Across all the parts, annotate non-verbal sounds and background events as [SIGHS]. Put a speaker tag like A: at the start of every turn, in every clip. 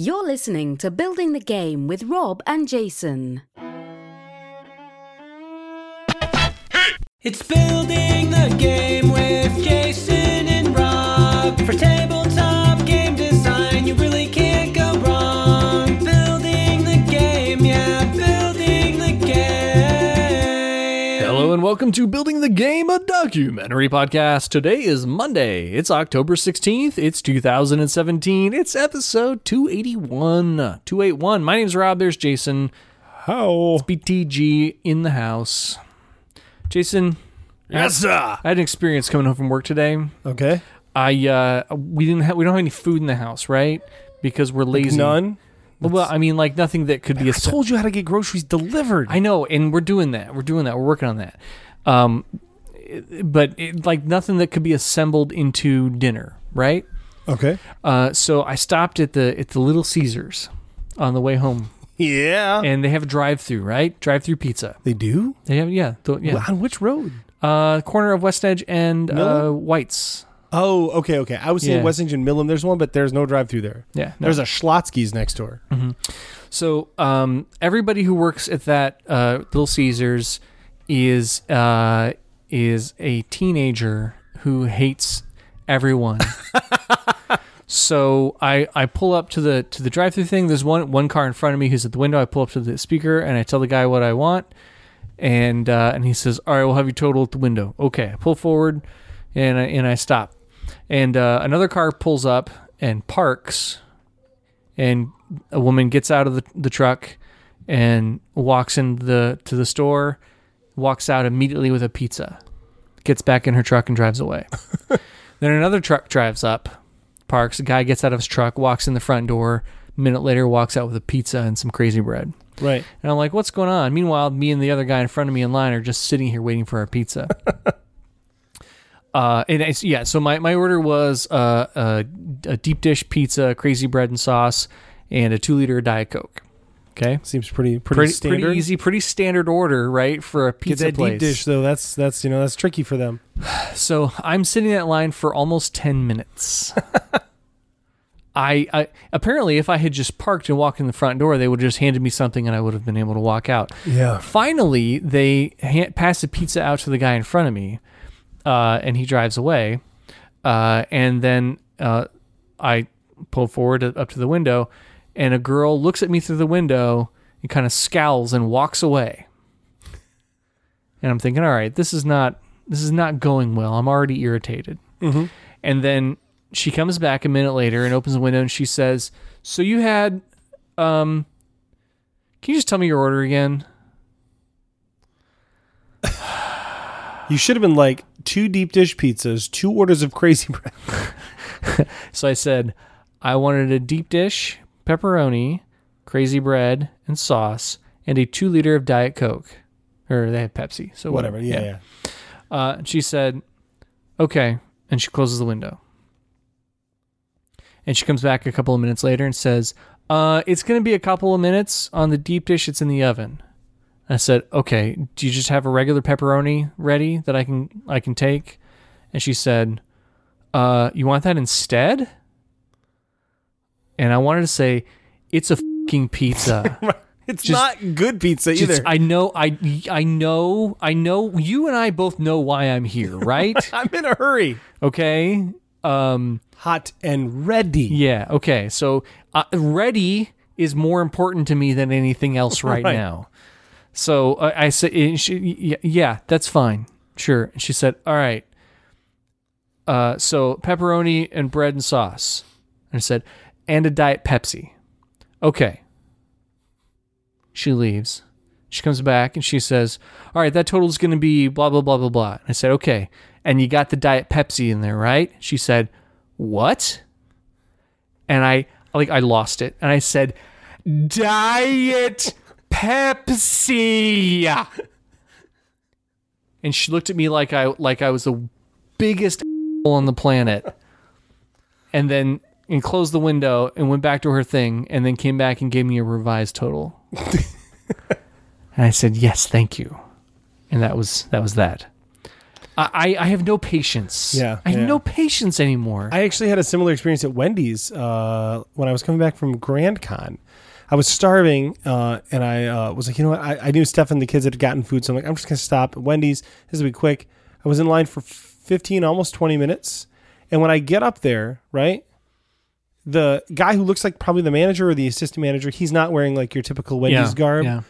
A: You're listening to Building the Game with Rob and Jason.
B: It's building the game
C: welcome to Building the Game, a documentary podcast. Today is Monday. It's October 16th. It's 2017. It's episode 281. 281. My name's Rob. There's Jason.
D: How?
C: BTG in the house. Jason.
D: Yes, sir.
C: I had an experience coming home from work today.
D: Okay.
C: I uh we didn't have we don't have any food in the house, right? Because we're lazy.
D: None.
C: Well, I mean like nothing that could be a
D: I told you how to get groceries delivered.
C: I know, and we're doing that. We're doing that. We're working on that. Um, but it, like nothing that could be assembled into dinner, right?
D: okay.
C: Uh, so I stopped at the at the Little Caesars on the way home,
D: Yeah.
C: and they have a drive-through, right? Drive-through pizza.
D: they do?
C: They have yeah, the, yeah.
D: On which road?
C: Uh, corner of West Edge and uh, White's.
D: Oh, okay, okay. I was
C: Yeah.
D: West and Millam. There's one, but there's no drive through there.
C: Yeah, no.
D: There's a Schlotzsky's next door.
C: So um, everybody who works at that uh, Little Caesars is uh, is a teenager who hates everyone. [LAUGHS] so I, I pull up to the to the drive through thing. There's one one car in front of me who's at the window. I pull up to the speaker and I tell the guy what I want, and uh, and he says, "All right, we'll have you total at the window." Okay, I pull forward, and I, and I stop, and uh, another car pulls up and parks and a woman gets out of the, the truck and walks into the to the store, walks out immediately with a pizza, gets back in her truck and drives away. [LAUGHS] then another truck drives up, parks. A guy gets out of his truck, walks in the front door. A minute later, walks out with a pizza and some crazy bread.
D: Right.
C: And I'm like, what's going on? Meanwhile, me and the other guy in front of me in line are just sitting here waiting for our pizza. [LAUGHS] uh, and it's, yeah, so my, my order was uh, a, a deep dish pizza, crazy bread and sauce, and a two liter Diet Coke. Okay.
D: Seems pretty pretty,
C: Pretty,
D: standard.
C: pretty easy, pretty standard order, right? For a pizza Get
D: that
C: place.
D: deep dish though. That's that's you know that's tricky for them. [SIGHS]
C: So I'm sitting in that line for almost 10 minutes. [LAUGHS] I, I apparently, if I had just parked and walked in the front door, they would have just handed me something and I would have been able to walk out.
D: Yeah.
C: Finally, they ha- pass the pizza out to the guy in front of me, uh, and he drives away. Uh, and then uh, I pull forward up to the window, and a girl looks at me through the window and kind of scowls and walks away. And I'm thinking, all right, this is not this is not going well. I'm already irritated. And then she comes back a minute later and opens the window and she says, "So you had, um, can you just tell me your order again?" [SIGHS]
D: You should have been like two deep dish pizzas, two orders of crazy bread. [LAUGHS]
C: So I said, I wanted a deep dish, pepperoni, crazy bread, and sauce, and a two liter of Diet Coke. Or they had Pepsi. So
D: Whatever.
C: whatever.
D: Yeah, yeah.
C: Uh, she said, okay. And she closes the window. And she comes back a couple of minutes later and says, uh, it's going to be a couple of minutes on the deep dish. It's in the oven. I said, okay, do you just have a regular pepperoni ready that I can, I can take? And she said, uh, you want that instead? And I wanted to say, it's a fucking pizza. [LAUGHS]
D: It's
C: Just-
D: not good pizza
C: Just-
D: either.
C: I know, I, I know, I know. You and I both know why I'm here, [LAUGHS] right?
D: I'm in a hurry.
C: okay. Um.
D: Hot and ready.
C: Yeah. Okay. So, uh, ready is more important to me than anything else right,
D: Right.
C: now. So uh, I said, she, yeah, yeah, that's fine. Sure. And she said, all right. Uh, so pepperoni and bread and sauce. And I said, and a diet Pepsi. Okay. She leaves. She comes back and she says, All right, that total is going to be blah, blah, blah, blah, blah. And I said, Okay. And you got the Diet Pepsi in there, right? She said, What? And I, like, I lost it. And I said, Diet Pepsi. And she looked at me like I, like I was the biggest [LAUGHS] on the planet. And then and closed the window and went back to her thing and then came back and gave me a revised total. [LAUGHS] and I said, "Yes, thank you." And that was that was that. I I have no patience.
D: Yeah,
C: I have
D: yeah.
C: no patience anymore.
D: I actually had a similar experience at Wendy's uh, when I was coming back from Grand Con. I was starving, uh, and I uh, was like, you know what? I, I knew Steph and the kids had gotten food, so I'm like, I'm just gonna stop at Wendy's. This will be quick. I was in line for 15, almost 20 minutes, and when I get up there, right, the guy who looks like probably the manager or the assistant manager, he's not wearing like your typical Wendy's
C: yeah,
D: garb
C: Yeah.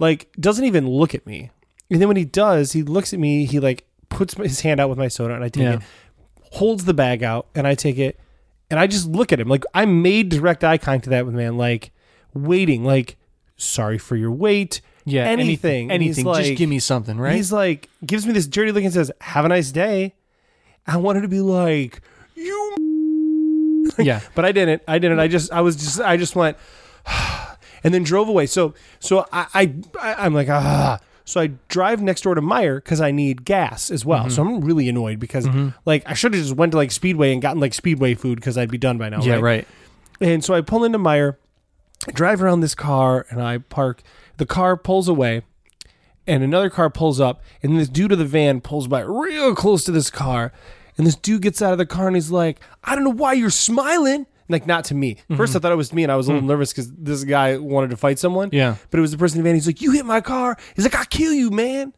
D: like doesn't even look at me. And then when he does, he looks at me. He like puts his hand out with my soda, and I take
C: Yeah.
D: it. Holds the bag out, and I take it, and I just look at him. Like I made direct eye contact to that with man, like waiting, like sorry for your wait.
C: Yeah.
D: anything,
C: Anything. Anything.
D: like-
C: Just give me something, right?
D: He's like gives me this dirty look and says, "Have a nice day." I wanted to be like you [LAUGHS]
C: yeah.
D: but I didn't. I didn't. I mm. just I was just I just went [SIGHS] and then drove away. So so I, I I'm like ah. So I drive next door to Meijer because I need gas as well. Mm-hmm. So I'm really annoyed because mm-hmm. like I should have just went to like Speedway and gotten like Speedway food because I'd be done by now.
C: Yeah.
D: right?
C: Right.
D: And so I pull into Meijer, I drive around this car, and I park. The car pulls away, and another car pulls up, and this dude of the van pulls by real close to this car. And this dude gets out of the car and he's like, I don't know why you're smiling. Like, not to me. First, I thought it was me, and I was a little nervous because this guy wanted to fight someone.
C: Yeah.
D: But it was the person in the van. He's like, You hit my car. He's like, I'll kill you, man.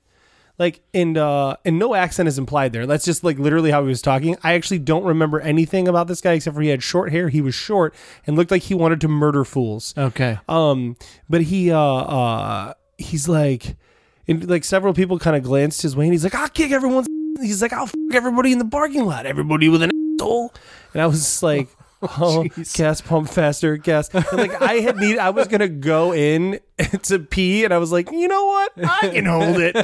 D: Like, and uh, and no accent is implied there. That's just like literally how he was talking. I actually don't remember anything about this guy except for he had short hair. He was short and looked like he wanted to murder fools.
C: Okay.
D: Um, but he uh uh he's like, and like several people kind of glanced his way, and he's like, I'll kick everyone's. He's like, I'll f- everybody in the parking lot, everybody with an asshole. And I was like. [LAUGHS] Oh,
C: jeez.
D: gas pump faster, gas. And like I had need, I was gonna go in [LAUGHS] to pee, and I was like, you know what? I can hold it.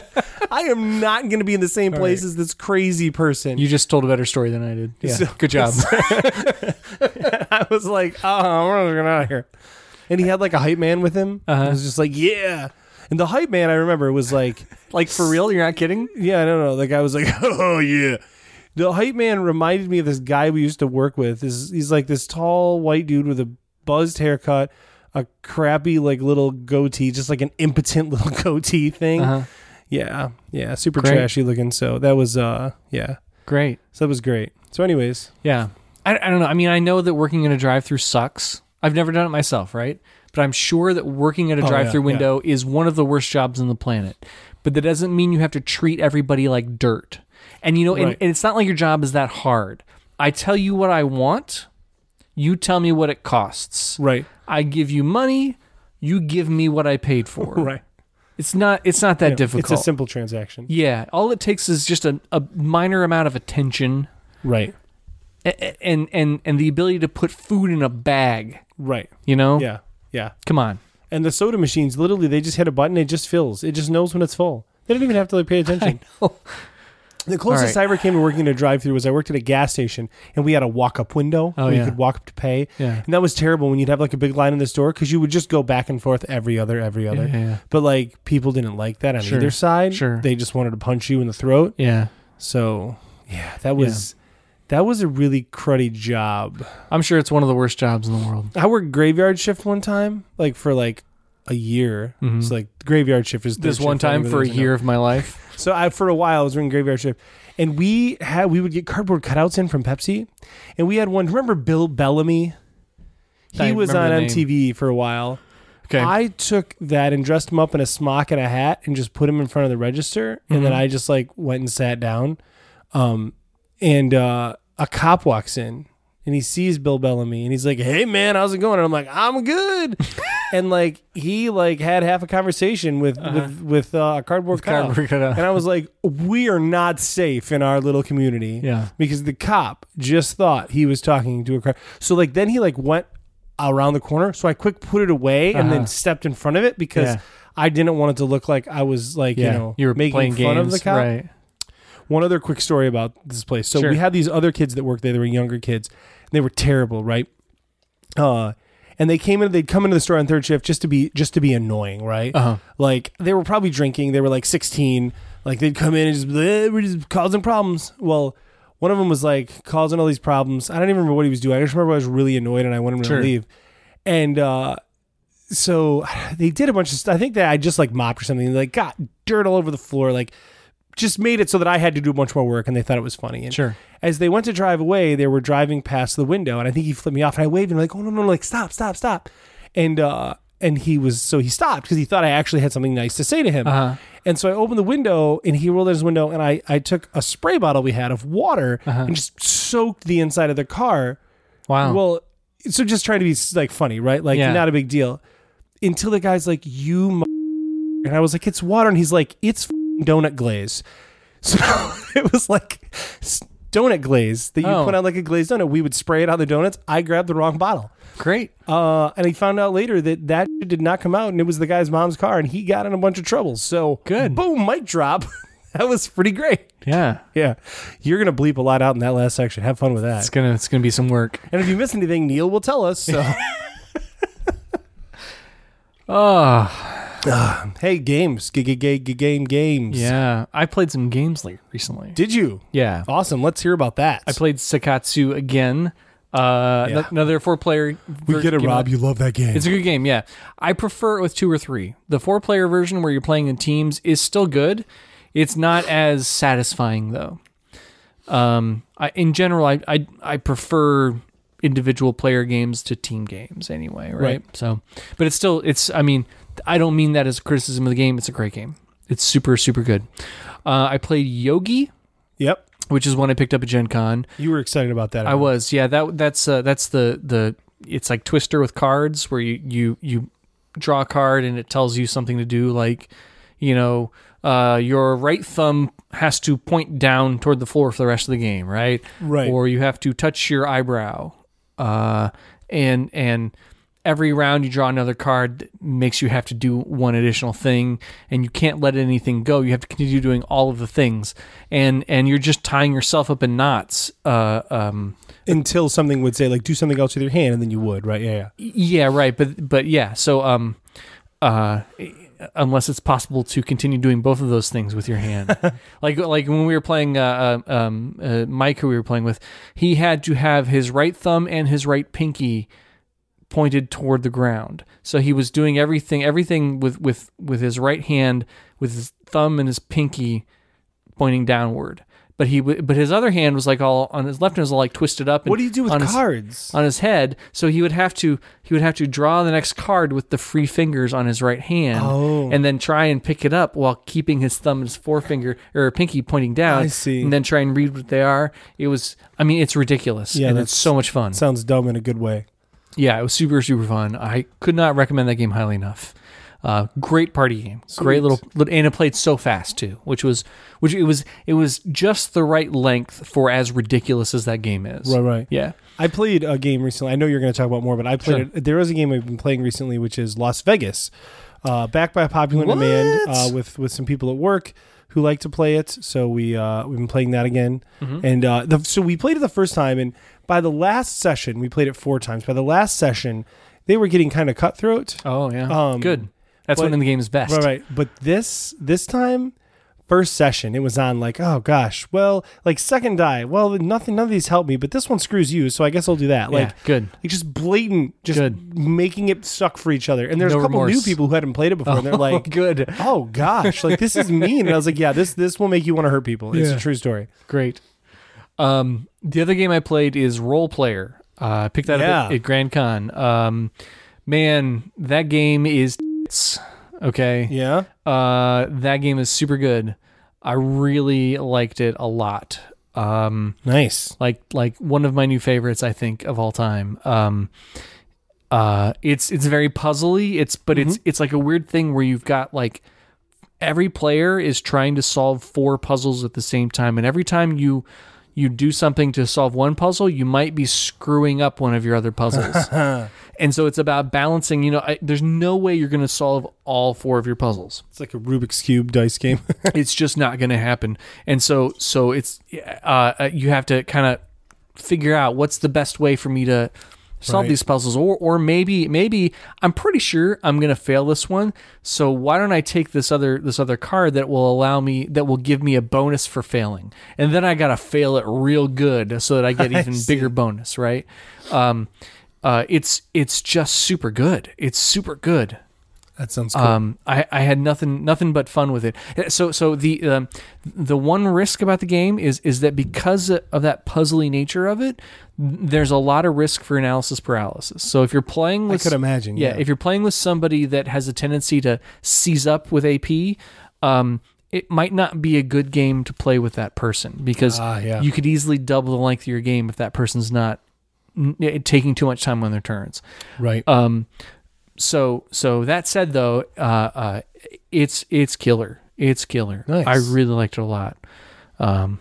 D: I am not gonna be in the same place as this crazy person.
C: You just told a better story than I did. Yeah.
D: So-
C: Good job. [LAUGHS]
D: I was like, oh, we're gonna get out of here. And he had like a hype man with him.
C: Uh-huh.
D: He was just like, yeah. And the hype man, I remember, was like, [LAUGHS]
C: like for real? You're not kidding?
D: yeah, I don't know. The guy was like, [LAUGHS] oh, yeah. The hype man reminded me of this guy we used to work with. Is He's like this tall white dude with a buzzed haircut, a crappy like little goatee, just like an impotent [LAUGHS] little goatee thing.
C: Uh-huh.
D: Yeah, yeah, super
C: Great.
D: trashy looking. So that was, uh, yeah,
C: Great.
D: so that was great. So, anyways,
C: Yeah. I, I don't know. I mean, I know that working in a drive-through sucks. I've never done it myself, right? But I'm sure that working at a
D: Oh,
C: drive-through
D: yeah.
C: window is one of the worst jobs on the planet. But that doesn't mean you have to treat everybody like dirt. And you know, and,
D: Right.
C: and it's not like your job is that hard. I tell you what I want, you tell me what it costs.
D: right,
C: I give you money, you give me what I paid [LAUGHS] for.
D: right.
C: It's not it's not that
D: Yeah,
C: difficult.
D: It's a simple transaction.
C: yeah, all it takes is just a, a minor amount of attention
D: Right,
C: and and and the ability to put food in a bag.
D: right.
C: You know?
D: Yeah, yeah.
C: Come on.
D: And the soda machines, literally, they just hit a button, it just fills. It just knows when it's full. They don't even have to like pay [LAUGHS] attention. The closest
C: All
D: I ever came to working in a drive-through was I worked at a gas station, and we had a walk-up window
C: Oh,
D: where you could walk up to pay.
C: Yeah.
D: And that was terrible when you'd have like a big line in the store because you would just go back and forth every other, every other.
C: Yeah, yeah.
D: But like people didn't like that on
C: Sure,
D: either side.
C: sure.
D: They just wanted to punch you in the throat.
C: Yeah.
D: So yeah, that was that was a really cruddy job.
C: I'm sure it's one of the worst jobs in the world.
D: I worked graveyard shift one time, like for like a year.
C: Mhm.
D: It's like graveyard shift is
C: This one time for a
D: doesn't know.
C: year of my life. [LAUGHS]
D: So I for a while I was working graveyard shift, and we had we would get cardboard cutouts in from Pepsi, and we had one. Remember Bill Bellamy? He
C: I
D: was on
C: remember the name.
D: MTV for a while.
C: Okay.
D: I took that and dressed him up in a smock and a hat and just put him in front of the register, and then
C: Mhm.
D: I just like went and sat down. Um, and uh, a cop walks in and he sees Bill Bellamy and he's like, "Hey man, how's it going?" And I'm like, "I'm good." [LAUGHS] and like he like had half a conversation with with with uh, a cardboard cutout.
C: Cardboard cutout.
D: And I was like, we are not safe in our little community.
C: Yeah.
D: Because the cop just thought he was talking to a car. So like then he like went around the corner. So I quick put it away and then
C: Uh-huh.
D: stepped in front of it because
C: Yeah.
D: I didn't want it to look like I was like,
C: yeah.
D: you know,
C: you were
D: making
C: playing
D: fun
C: games,
D: of the cop.
C: right?
D: One other quick story about this place. So
C: Sure.
D: we had these other kids that worked there. They were younger kids. And they were terrible, right? Uh and they came in they'd come into the store on third shift just to be just to be annoying, right?
C: Uh-huh.
D: Like they were probably drinking. They were like 16. Like they'd come in and just, "Eh, we're just causing problems. Well, one of them was like causing all these problems. I don't even remember what he was doing. I just remember I was really annoyed and I wanted him
C: Sure.
D: to leave. And uh, so [SIGHS] they did a bunch of stuff. I think that I just like mopped or something. Like got dirt all over the floor. Like just made it so that I had to do a bunch more work, and they thought it was funny. And
C: Sure.
D: As they went to drive away, they were driving past the window, and I think he flipped me off, and I waved, and like, oh no, no, no, like stop, stop, stop, and uh, and he was so he stopped because he thought I actually had something nice to say to him.
C: Uh-huh.
D: And so I opened the window, and he rolled out his window, and I I took a spray bottle we had of water
C: Uh-huh.
D: and just soaked the inside of the car.
C: Wow.
D: Well, so just trying to be like funny, right? Like
C: Yeah.
D: not a big deal. Until the guy's like, "You," mo-" and I was like, "It's water," and he's like, "It's donut glaze." [LAUGHS] So it was like donut glaze that you
C: Oh.
D: put on like a glazed donut. We would spray it on the donuts. I grabbed the wrong bottle.
C: Great.
D: Uh, and he found out later that that did not come out, and it was the guy's mom's car, and he got in a bunch of trouble. So
C: Good.
D: boom, mic drop. [LAUGHS] that was pretty great.
C: Yeah.
D: Yeah, you're gonna bleep a lot out in that last section. Have fun with that.
C: It's gonna it's gonna be some work.
D: And if you miss anything, Neil will tell us. So,
C: Oh [LAUGHS]
D: hey, games, g- g- g- g- game, games.
C: yeah. I played some games recently.
D: Did you?
C: yeah.
D: Awesome. Let's hear about that.
C: I played Sakatsu again. Uh,
D: Yeah.
C: another four player.
D: We get it, Rob. You love that game.
C: It's a good game, yeah. I prefer it with two or three. The four player version where you're playing in teams is still good. It's not as satisfying though. Um, I, in general, I, I I prefer individual player games to team games anyway, right?
D: Right.
C: So, but it's still it's. I mean, I don't mean that as a criticism of the game. It's a great game. It's super super good. Uh, I played Yogi,
D: yep.
C: which is one I picked up at Gen Con.
D: You were excited about that.
C: I was, yeah. That that's uh, that's the the it's like Twister with cards where you you you draw a card and it tells you something to do, like you know, uh, your right thumb has to point down toward the floor for the rest of the game, right?
D: Right.
C: Or you have to touch your eyebrow, uh, and and every round you draw another card makes you have to do one additional thing and you can't let anything go. You have to continue doing all of the things. And and you're just tying yourself up in knots uh um
D: Until something would say like, do something else with your hand, and then you would, right? Yeah, yeah.
C: yeah right. But but yeah. So um uh unless it's possible to continue doing both of those things with your hand. [LAUGHS] Like like when we were playing uh, uh um uh, mike who we were playing with he had to have his right thumb and his right pinky pointed toward the ground so he was doing everything everything with with with his right hand with his thumb and his pinky pointing downward but he w- but his other hand was like all on his left hand was all like twisted up and
D: What do you do with
C: on his-
D: cards?
C: on his head so he would have to he would have to draw the next card with the free fingers on his right hand
D: Oh.
C: and then try and pick it up while keeping his thumb and his forefinger or pinky pointing down
D: I see.
C: and then try and read what they are it was i mean it's ridiculous
D: Yeah,
C: and
D: that's-
C: it's so much fun
D: Sounds dumb in a good way.
C: Yeah it was super super fun i could not recommend that game highly enough uh, great party game great little and it played so fast too which was which it was it was just the right length for as ridiculous as that game is
D: Right, right.
C: yeah
D: I played a game recently. I know you're going to talk about more, but I played
C: Sure.
D: it. There was a game I've been playing recently, which is Las Vegas, uh, backed by a popular demand uh, with with some people at work who like to play it. So we uh, we've been playing that again,
C: Mm-hmm.
D: and uh, the, so we played it the first time, and by the last session, we played it four times. By the last session, they were getting kind of cutthroat.
C: Oh yeah,
D: Um,
C: good. That's
D: but-
C: when the game is best.
D: Right, right. But this this time, first session, it was on like, oh gosh, well, like second die. Well, nothing, none of these help me, but this one screws you, so I guess I'll do that.
C: Yeah,
D: Like,
C: good.
D: like just blatant, just
C: Good.
D: making it suck for each other. And there's
C: No
D: a couple new people who hadn't played it before, and they're [LAUGHS] like,
C: good,
D: oh gosh, like this is mean. And I was like, yeah, this this will make you want to hurt people. It's
C: Yeah.
D: a true story.
C: great. Um, the other game I played is Roll Player. Uh, I picked that up at, at Grand Con. Um, man, that game is okay.
D: Yeah.
C: Uh, that game is super good. I really liked it a lot. Um,
D: Nice.
C: like like one of my new favorites I think of all time. Um uh it's it's very puzzly. It's but it's it's like a weird thing where you've got like every player is trying to solve four puzzles at the same time and every time you you do something to solve one puzzle, you might be screwing up one of your other puzzles. [LAUGHS] and so it's about balancing, you know, I, there's no way you're going to solve all four of your puzzles
D: It's like a Rubik's cube dice game. [LAUGHS]
C: it's just not going to happen and so so it's uh uh, you have to kind of figure out what's the best way for me to solve
D: Right.
C: these puzzles or or maybe maybe I'm pretty sure I'm going to fail this one. So why don't I take this other this other card that will allow me that will give me a bonus for failing? And then I got to fail it real good so that I get [LAUGHS] even bigger bonus right? Um uh it's it's just super good. It's super good
D: That sounds cool.
C: Um, I, I had nothing nothing but fun with it. Uh, So so the um, the one risk about the game is is that because of that puzzly nature of it, there's a lot of risk for analysis paralysis. So if you're playing with
D: could imagine, yeah.
C: if you're playing with somebody that has a tendency to seize up with AP, um, it might not be a good game to play with that person because
D: Ah, yeah.
C: you could easily double the length of your game if that person's not n- taking too much time on their turns.
D: right.
C: Um, so so that said though, uh, uh, it's it's killer. It's killer.
D: Nice.
C: I really liked it a lot. Um,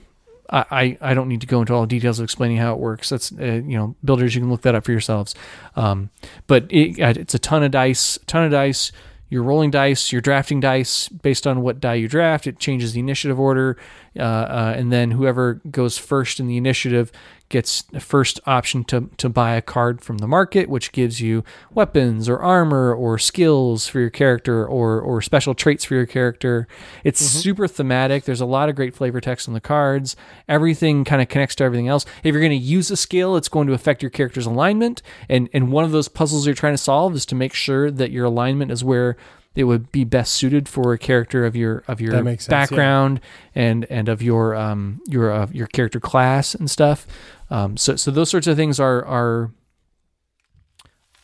C: I, I I don't need to go into all the details of explaining how it works. That's uh, you know builders you can look that up for yourselves. Um, but it, uh, it's a ton of dice, ton of dice. You're rolling dice. You're drafting dice based on what die you draft. It changes the initiative order, uh, uh, and then whoever goes first in the initiative gets the first option to to buy a card from the market, which gives you weapons or armor or skills for your character or or special traits for your character. It's mm-hmm. super thematic. There's a lot of great flavor text on the cards. Everything kind of connects to everything else. If you're going to use a skill, it's going to affect your character's alignment, and and one of those puzzles you're trying to solve is to make sure that your alignment is where it would be best suited for a character of your of your
D: That sense, yeah.
C: background and and of your um your uh, your character class and stuff. Um, so so those sorts of things are are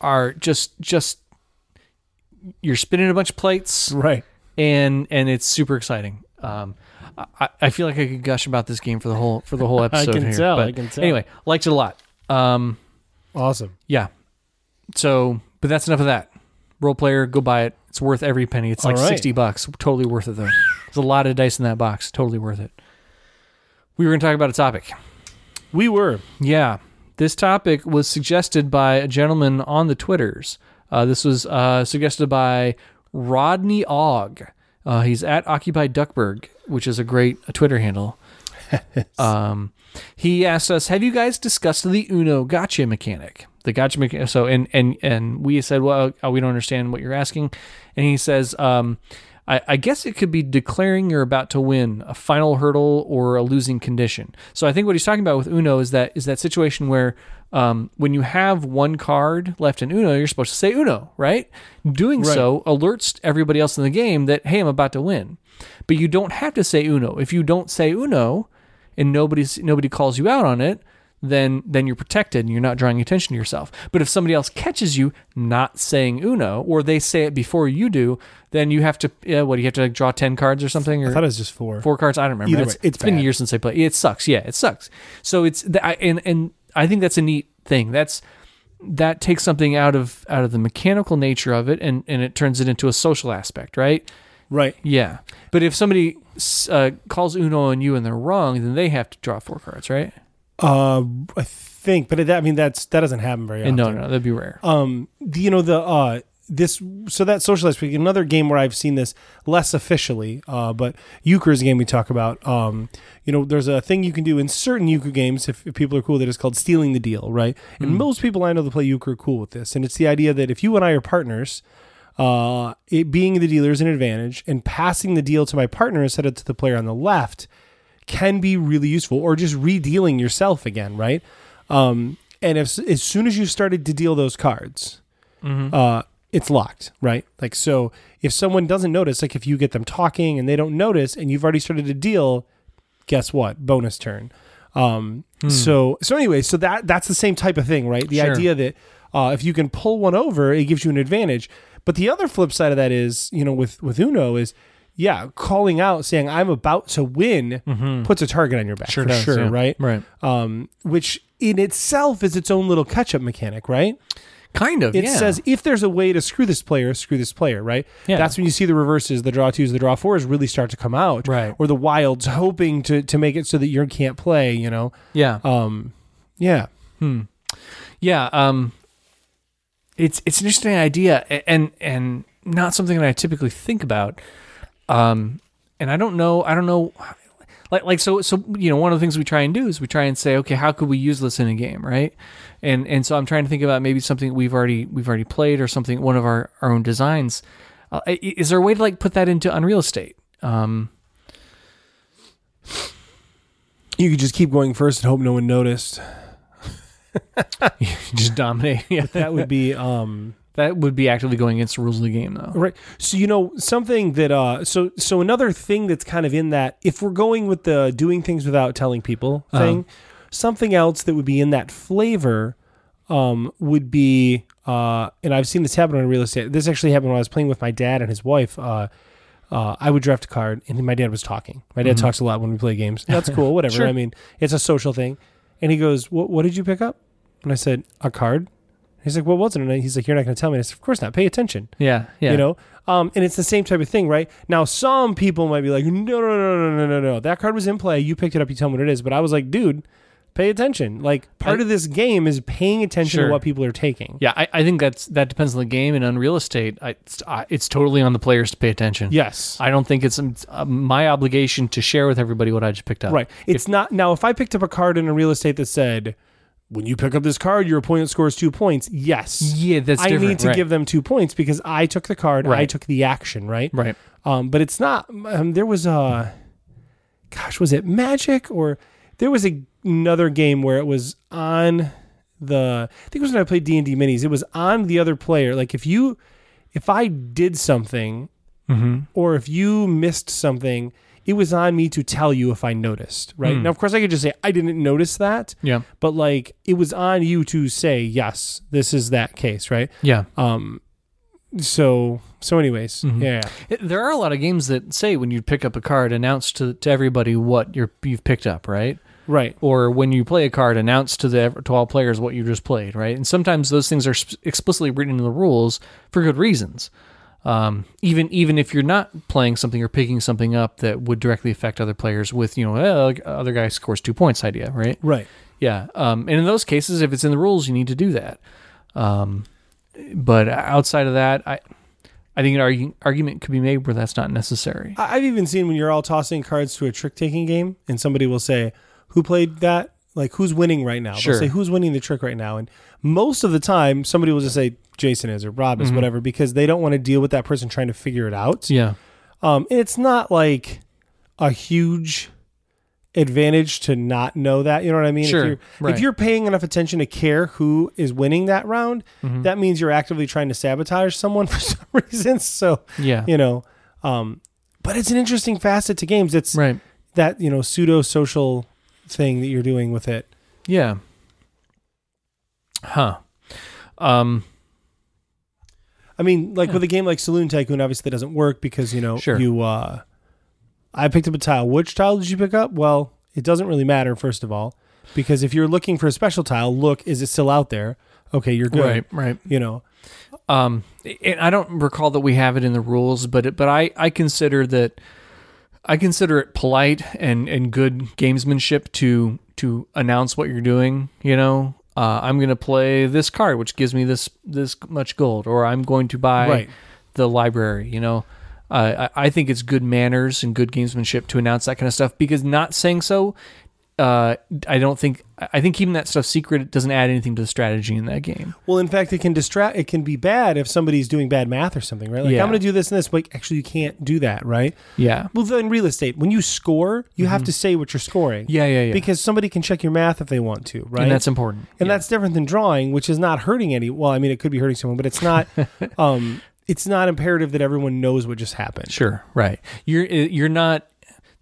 C: are just just you're spinning a bunch of plates
D: right.
C: and and it's super exciting. Um, I, I feel like I could gush about this game for the whole for the whole [LAUGHS] episode
D: can
C: here.
D: tell,
C: but
D: I can tell.
C: Anyway, liked it a lot. Um,
D: Awesome.
C: yeah. So, but that's enough of that. Roll Player, go buy it. It's worth every penny. It's like
D: right.
C: sixty bucks. Totally worth it though. There's a lot of dice in that box. Totally worth it. We were going to talk about a topic.
D: We were.
C: Yeah. This topic was suggested by a gentleman on the Twitters. Uh, this was uh, suggested by Rodney Ogg. Uh, he's at Occupied Duckburg, which is a great uh, Twitter handle. [LAUGHS] um, he asked us, "Have you guys discussed the Uno gotcha mechanic?" The gotcha mechanic. So, and and and we said, "Well, uh, we don't understand what you're asking," and he says, um, I, I guess it could be declaring you're about to win a final hurdle or a losing condition. So I think what he's talking about with Uno is that is that situation where um, when you have one card left in Uno, you're supposed to say Uno, right? Doing so alerts everybody else in the game that hey, I'm about to win. But you don't have to say Uno. If you don't say Uno, and nobody's nobody calls you out on it, then then you're protected and you're not drawing attention to yourself. But if somebody else catches you not saying Uno, or they say it before you do, then you have to yeah, what do you have to like, draw ten cards or something, or
D: I thought it was just four.
C: four cards? I don't remember.
D: Either
C: it's,
D: way, it's
C: been years since I played. It sucks. Yeah, it sucks. So it's the, I, and and I think that's a neat thing. That's that takes something out of out of the mechanical nature of it, and and it turns it into a social aspect, right?
D: Right.
C: Yeah. But if somebody uh, calls Uno on you and they're wrong, then they have to draw four cards, right?
D: Uh, I think, but it, I mean, that's that doesn't happen very
C: And
D: often.
C: no, no, that'd be rare.
D: um the, you know the uh this so that socialized week another game where i've seen this less officially uh but euchre is a game we talk about um you know there's a thing you can do in certain euchre games if, if people are cool that is called stealing the deal right and most people i know that play euchre are cool with this and it's the idea that if you and i are partners uh it being the dealer is an advantage and passing the deal to my partner instead of to the player on the left can be really useful or just redealing yourself again right um and if as soon as you started to deal those cards uh, it's locked, right? Like, so if someone doesn't notice, like if you get them talking and they don't notice and you've already started to deal, guess what? Bonus turn. Um, so, so anyway, so that, that's the same type of thing, right? The
C: Sure.
D: idea that, uh, if you can pull one over, it gives you an advantage. But the other flip side of that is, you know, with, with Uno is, yeah, calling out saying I'm about to win puts a target on your back
C: Sure
D: for
C: does,
D: sure,
C: yeah.
D: right?
C: Right.
D: Um, which in itself is its own little catch up mechanic, right?
C: Kind of.
D: It
C: yeah.
D: says if there's a way to screw this player, screw this player, right?
C: Yeah.
D: That's when you see the reverses, the draw twos, the draw fours really start to come out.
C: Right.
D: Or the wilds hoping to to make it so that you can't play, you know.
C: yeah.
D: Um yeah.
C: Yeah, um, it's it's an interesting idea, and and not something that I typically think about. Um, and I don't know, I don't know, like like so so you know one of the things we try and do is we try and say, okay, how could we use this in a game, right? And and so I'm trying to think about maybe something we've already we've already played or something one of our our own designs. Uh, is there a way to like put that into Unreal Estate? Um,
D: You could just keep going first and hope no one noticed. [LAUGHS]
C: just dominate. Yeah.
D: That would be um
C: That would be actively going against the rules of the game, though.
D: Right. So you know something that uh so so another thing that's kind of in that if we're going with the doing things without telling people
C: Uh-huh.
D: thing, something else that would be in that flavor um would be uh and I've seen this happen on real estate. This actually happened when I was playing with my dad and his wife. Uh uh, I would draft a card, and my dad was talking. My dad talks a lot when we play games. That's [LAUGHS] cool, whatever.
C: Sure.
D: I mean, it's a social thing. And he goes, "What? What did you pick up?" And I said, "A card." He's like, "What was it?" He's like, "You're not going to tell me." I said, "Of course not. Pay attention."
C: Yeah, yeah.
D: You know, um, and it's the same type of thing, right? Now, some people might be like, "No, no, no, no, no, no, no. That card was in play. You picked it up. You tell me what it is." But I was like, "Dude, pay attention. Like part
C: I,
D: of this game is paying attention
C: sure.
D: to what people are taking.
C: Yeah, I, I, think that's that depends on the game and on real estate. I, it's, it's, totally on the players to pay attention.
D: Yes,
C: I don't think it's um, uh, my obligation to share with everybody what I just picked up.
D: Right. It's if, not now. If I picked up a card in Unreal Estate that said when you pick up this card your opponent scores two points yes
C: Yeah, that's
D: i need to
C: right.
D: give them two points because i took the card i took the action right
C: right.
D: Um, but it's not. Um, there was a, gosh, was it Magic or there was a, another game where it was on the. I think it was when I played D and D minis. It was on the other player. Like if you, if I did something,
C: Mm-hmm.
D: or if you missed something, it was on me to tell you if I noticed. Right
C: Hmm.
D: now, of course, I could just say I didn't notice that.
C: Yeah,
D: But like it was on you to say yes, this is that case, right?
C: yeah.
D: Um, so so anyways,
C: Mhm.
D: yeah.
C: There are a lot of games that say when you pick up a card, announce to, to everybody what you're you've picked up, right?
D: Right.
C: Or when you play a card, announce to the to all players what you just played, right? And sometimes those things are sp- explicitly written in the rules for good reasons. Um, even even if you're not playing something or picking something up that would directly affect other players, with you know, eh, other guy scores two points idea, right?
D: Right.
C: Yeah. Um, and in those cases, if it's in the rules, you need to do that. Um, but outside of that, I I think an argu- argument could be made where that's not necessary.
D: I've even seen when you're all tossing cards to a trick taking game and somebody will say, Who played that? Like, who's winning right now?
C: Sure.
D: They'll say, Who's winning the trick right now? And most of the time, somebody will just say, Jason is or Rob is, whatever, because they don't want to deal with that person trying to figure it out.
C: Yeah.
D: Um, and it's not like a huge advantage to not know that. You know what I mean?
C: Sure,
D: If you're,
C: right.
D: if you're paying enough attention to care who is winning that round,
C: Mm-hmm.
D: that means you're actively trying to sabotage someone [LAUGHS] for some reason. So,
C: Yeah.
D: you know um but it's an interesting facet to games it's
C: Right.
D: that you know pseudo social thing that you're doing with it
C: Yeah. Huh. Um.
D: i mean like
C: Yeah.
D: with a game like saloon tycoon obviously that doesn't work because you know
C: Sure.
D: you uh i picked up a tile which tile did you pick up well it doesn't really matter first of all because if you're looking for a special tile look is it still out there okay you're good
C: Right. Right.
D: you know
C: Um. And I don't recall that we have it in the rules, but it, but I I consider that I consider it polite and and good gamesmanship to to announce what you're doing. You know. Uh, I'm going to play this card, which gives me this this much gold, or I'm going to buy
D: Right.
C: the library. You know, uh, I, I think it's good manners and good gamesmanship to announce that kind of stuff because not saying so, uh, I don't think. I think keeping that stuff secret doesn't add anything to the strategy in that game.
D: well in fact it can distract it can be bad if somebody's doing bad math or something right like
C: Yeah.
D: i'm gonna do this and this but actually you can't do that right
C: Yeah.
D: well then real estate when you score you have to say what you're scoring
C: Yeah. Yeah. Yeah.
D: because somebody can check your math if they want to, right?
C: and that's important.
D: And
C: Yeah.
D: that's different than drawing, which is not hurting any. Well, I mean, it could be hurting someone, but it's not. [LAUGHS] um, it's not imperative that everyone knows what just happened.
C: Sure, right. You're you're not.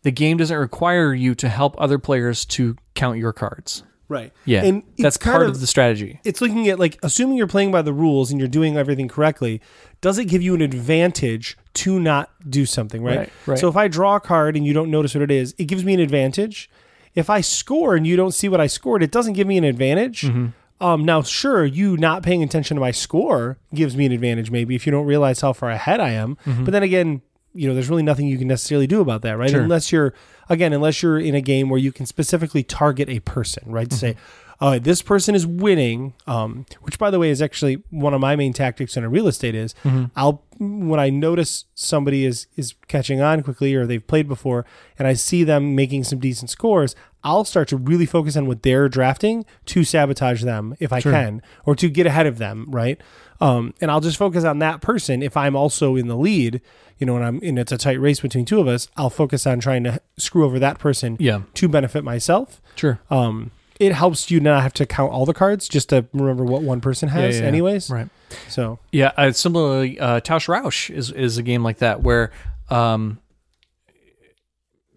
C: The game doesn't require you to help other players to count your cards.
D: Right.
C: Yeah,
D: And
C: that's part
D: of-
C: of the strategy.
D: It's looking at like assuming you're playing by the rules and you're doing everything correctly. Does it give you an advantage to not do something? Right.
C: Right, right.
D: So if I draw a card and you don't notice what it is, it gives me an advantage. If I score and you don't see what I scored, it doesn't give me an advantage.
C: Mm-hmm.
D: Um, now, sure, you not paying attention to my score gives me an advantage, maybe if you don't realize how far ahead I am. But then again, you know, there's really nothing you can necessarily do about that, right?
C: Mm-hmm. Sure.
D: Unless you're, again, unless you're in a game where you can specifically target a person, right? To say,
C: Mm-hmm.
D: oh, this person is winning, um, which by the way is actually one of my main tactics in Unreal Estate is
C: Mm-hmm.
D: I'll when I notice somebody is is catching on quickly or they've played before and I see them making some decent scores, I'll start to really focus on what they're drafting to sabotage them if I
C: Sure.
D: can or to get ahead of them, right? Um, and I'll just focus on that person if I'm also in the lead, you know, and I'm and it's a tight race between two of us, I'll focus on trying to screw over that person
C: Yeah,
D: to benefit myself.
C: sure.
D: Um, it helps you not have to count all the cards, just to remember what one person has,
C: Yeah, yeah,
D: anyways.
C: Right.
D: So
C: Yeah, uh, similarly, uh, Tauschrausch is is a game like that where um,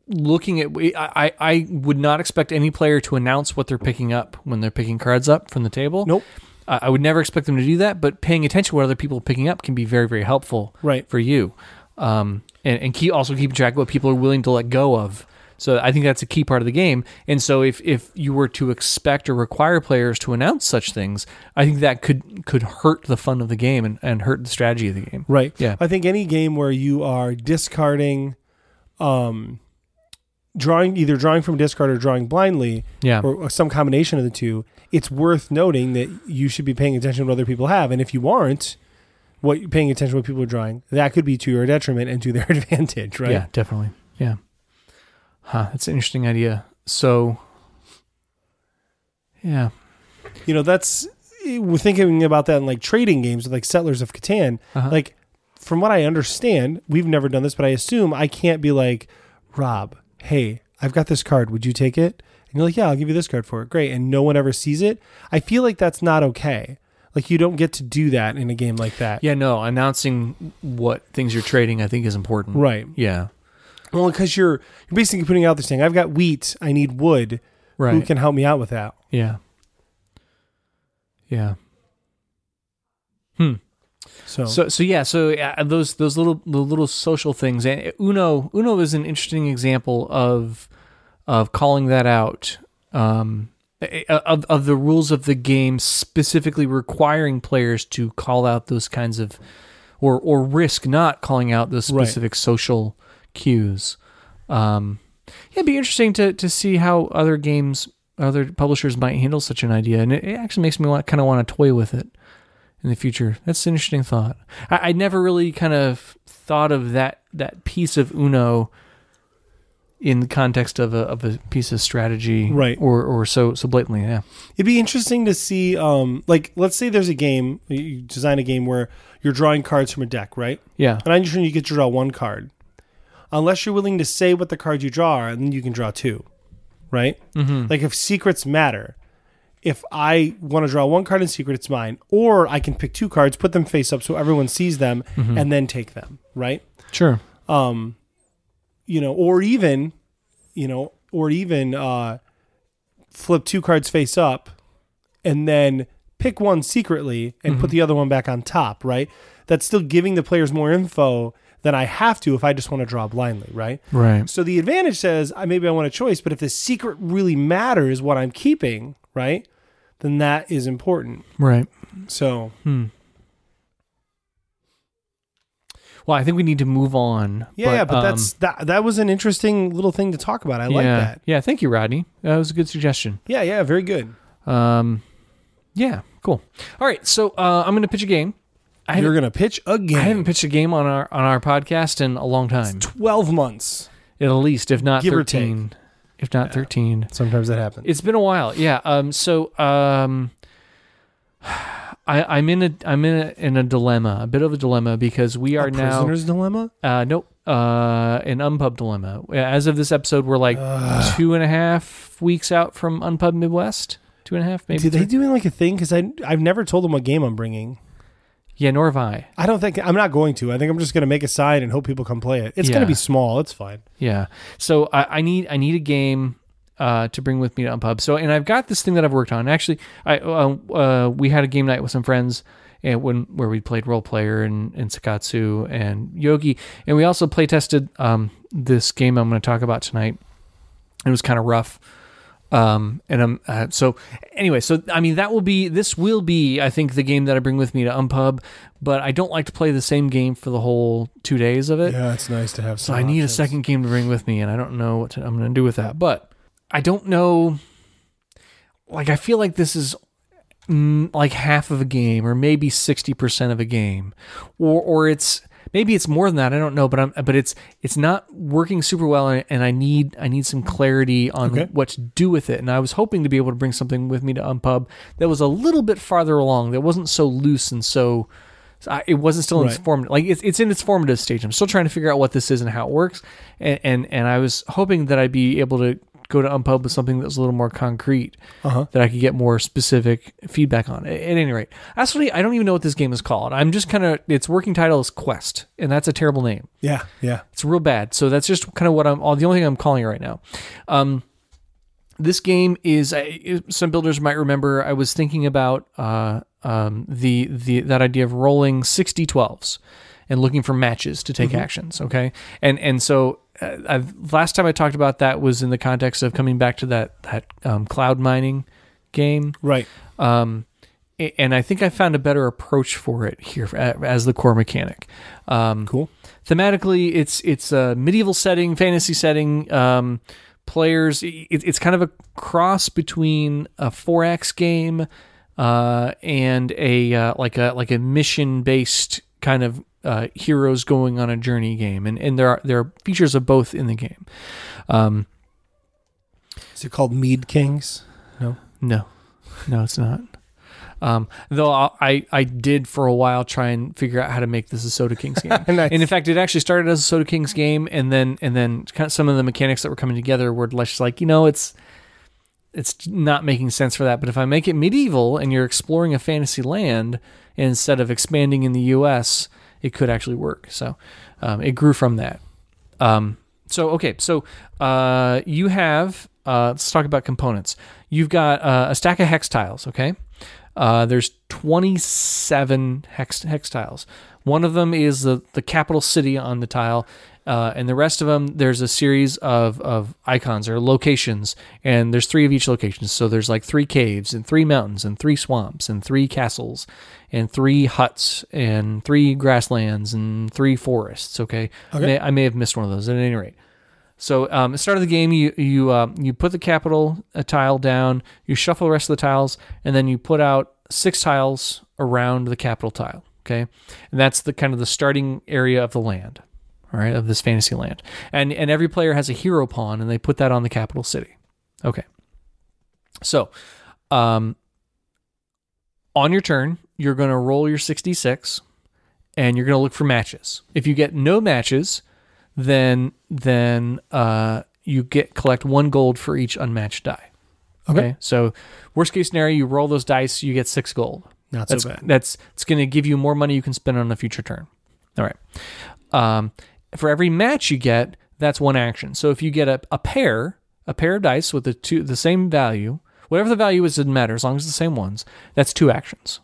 C: looking at I I would not expect any player to announce what they're picking up when they're picking cards up from the table.
D: Nope.
C: I I would never expect them to do that, but paying attention to what other people are picking up can be very very helpful
D: Right.
C: for you, um, and and keep also keeping track of what people are willing to let go of. So I think that's a key part of the game. And so if if you were to expect or require players to announce such things, I think that could could hurt the fun of the game and, and hurt the strategy of the game.
D: Right.
C: Yeah.
D: I think any game where you are discarding, um, drawing either drawing from discard or drawing blindly,
C: Yeah.
D: or some combination of the two, it's worth noting that you should be paying attention to what other people have, and if you aren't, what you're paying attention to what people are drawing, that could be to your detriment and to their [LAUGHS] advantage, right?
C: Yeah, definitely. Yeah. Huh, that's an interesting idea. So yeah.
D: You know, that's we're thinking about that in like trading games, like Settlers of Catan.
C: Uh-huh.
D: Like, from what I understand, we've never done this, but I assume I can't be like, Rob, hey, I've got this card. Would you take it? And you're like, yeah, I'll give you this card for it. Great. And no one ever sees it. I feel like that's not okay. Like, you don't get to do that in a game like that.
C: Yeah, no, announcing what things you're trading I think is important.
D: Right.
C: Yeah.
D: Well, because you're you're basically putting out this thing. I've got wheat. I need wood.
C: Right.
D: Who can help me out with that?
C: yeah. Yeah. Hmm.
D: So,
C: So so yeah, so uh, those those little the little social things and Uno Uno is an interesting example of of calling that out um eh, of of the rules of the game specifically requiring players to call out those kinds of or or risk not calling out those
D: Right.
C: specific social cues. Um yeah, it'd be interesting to to see how other games other publishers might handle such an idea and it, it actually makes me want kind of want to toy with it in the future. That's an interesting thought. I, I never really kind of thought of that that piece of Uno in the context of a of a piece of strategy,
D: Right.
C: Or or so so blatantly, yeah,
D: It'd be interesting to see, um, like, let's say there's a game, you design a game where you're drawing cards from a deck, right?
C: yeah,
D: And I'm sure you get to draw one card. Unless you're willing to say what the cards you draw are, and then you can draw two, right? Mm-hmm. Like, if secrets matter, if I want to draw one card in secret, it's mine. Or I can pick two cards, put them face up so everyone sees them, and then take them, right?
C: sure,
D: um you know or even you know or even uh flip two cards face up and then pick one secretly and put the other one back on top right that's still giving the players more info than i have to if i just want to draw blindly right
C: right,
D: so the advantage says I maybe I want a choice, but if the secret really matters what I'm keeping, right? Then that is important.
C: right.
D: So
C: Well, I think we need to move on.
D: yeah, yeah, but
C: um,
D: that's that that was an interesting little thing to talk about. I like that.
C: Yeah, thank you, Rodney. That was a good suggestion.
D: Yeah, yeah, very good.
C: Um, yeah, cool. All right, so uh, I'm going to pitch a game. I
D: You're gonna pitch a game.
C: I haven't pitched a game on our on our podcast in a long time.
D: Twelve months.
C: at least, if not
D: Give
C: thirteen, if not thirteen.
D: Sometimes that happens.
C: It's been a while. Yeah. Um. So um. [SIGHS] I, I'm in a I'm in a, in a dilemma, a bit of a dilemma because we are
D: a
C: now
D: prisoner's dilemma.
C: uh nope uh an unpub dilemma. As of this episode, we're like two and a half weeks out from unpub Midwest. Two and a half, maybe.
D: Did they
C: three.
D: doing like a thing? Because I I've never told them what game I'm bringing.
C: Yeah, nor have I.
D: I don't think I'm not going to. I think I'm just gonna make a sign and hope people come play it. It's
C: Yeah.
D: gonna be small. It's fine.
C: Yeah. So I, I need I need a game uh, to bring with me to Unpub. So and I've got this thing that I've worked on. Actually, I uh, uh, we had a game night with some friends. And when where we played Roll Player and, and Sakatsu and Yogi, and we also play tested um, this game I'm going to talk about tonight. It was kind of rough, um, and I'm uh, so anyway. So I mean, that will be this will be I think the game that I bring with me to Unpub. But I don't like to play the same game for the whole two days of it.
D: Yeah, it's nice to have.
C: So I need a second game to bring with me, and I don't know what to, I'm going to do with that. But I don't know. Like I feel like this is mm, like half of a game, or maybe sixty percent of a game, or or it's maybe it's more than that. I don't know, but I'm but it's it's not working super well, and, and I need I need some clarity on
D: Okay.
C: what to do with it. And I was hoping to be able to bring something with me to Unpub that was a little bit farther along, that wasn't so loose and so. I, it wasn't still in its
D: Right.
C: formative, like it's, it's in its formative stage. I'm still trying to figure out what this is and how it works, and and, and I was hoping that I'd be able to go to Unpub with something that's a little more concrete
D: Uh-huh.
C: that I could get more specific feedback on. At, at any rate, actually, I don't even know what this game is called. I'm just kind of its working title is Quest, and that's a terrible name.
D: Yeah, yeah.
C: It's real bad. So that's just kind of what I'm. All the only thing I'm calling it right now. Um, this game is some builders might remember. I was thinking about uh, um, the the that idea of rolling 60 12s and looking for matches to take actions. Okay, and and so. Uh, I've, last time I talked about that was in the context of coming back to that that um, cloud mining game,
D: Right.
C: um, and I think I found a better approach for it here as the core mechanic. Um,
D: Cool.
C: thematically it's it's a medieval setting fantasy setting um players it, it's kind of a cross between a 4x game uh and a uh, like a like a mission based kind of uh, heroes going on a journey game and and there are there are features of both in the game um
D: Is it called Mead Kings? No.
C: no no it's not um, though I, I did for a while try and figure out how to make this a Soda Kings [LAUGHS] game,
D: Nice.
C: and in fact, it actually started as a Soda Kings game, and then and then kind of some of the mechanics that were coming together were just like you know it's it's not making sense for that. But if I make it medieval and you're exploring a fantasy land instead of expanding in the U.S., it could actually work. So um, it grew from that. Um, so okay, so uh, you have uh, let's talk about components. You've got uh, a stack of hex tiles. Okay, uh, there's 27 hex hex tiles. One of them is the the capital city on the tile, uh, and the rest of them there's a series of of icons or locations, and there's three of each location. So there's like three caves and three mountains and three swamps and three castles and three huts and three grasslands and three forests. Okay,
D: Okay.
C: May- I may have missed one of those at any rate. So um, at the start of the game, you you uh, you put the capital uh, tile down, you shuffle the rest of the tiles, and then you put out six tiles around the capital tile. Okay, and that's the kind of the starting area of the land, all right, of this fantasy land. And and every player has a hero pawn, and they put that on the capital city. Okay, so um, on your turn, you're going to roll your sixty six, and you're going to look for matches. If you get no matches, then then uh, you get collect one gold for each unmatched die. Okay. So worst case scenario, you roll those dice, you get six gold.
D: Not so
C: That's
D: bad.
C: that's it's going to give you more money you can spend on a future turn. All right. Um, for every match you get, that's one action. So if you get a, a pair, a pair of dice with the two the same value, whatever the value is, doesn't matter as long as it's the same ones. That's two actions.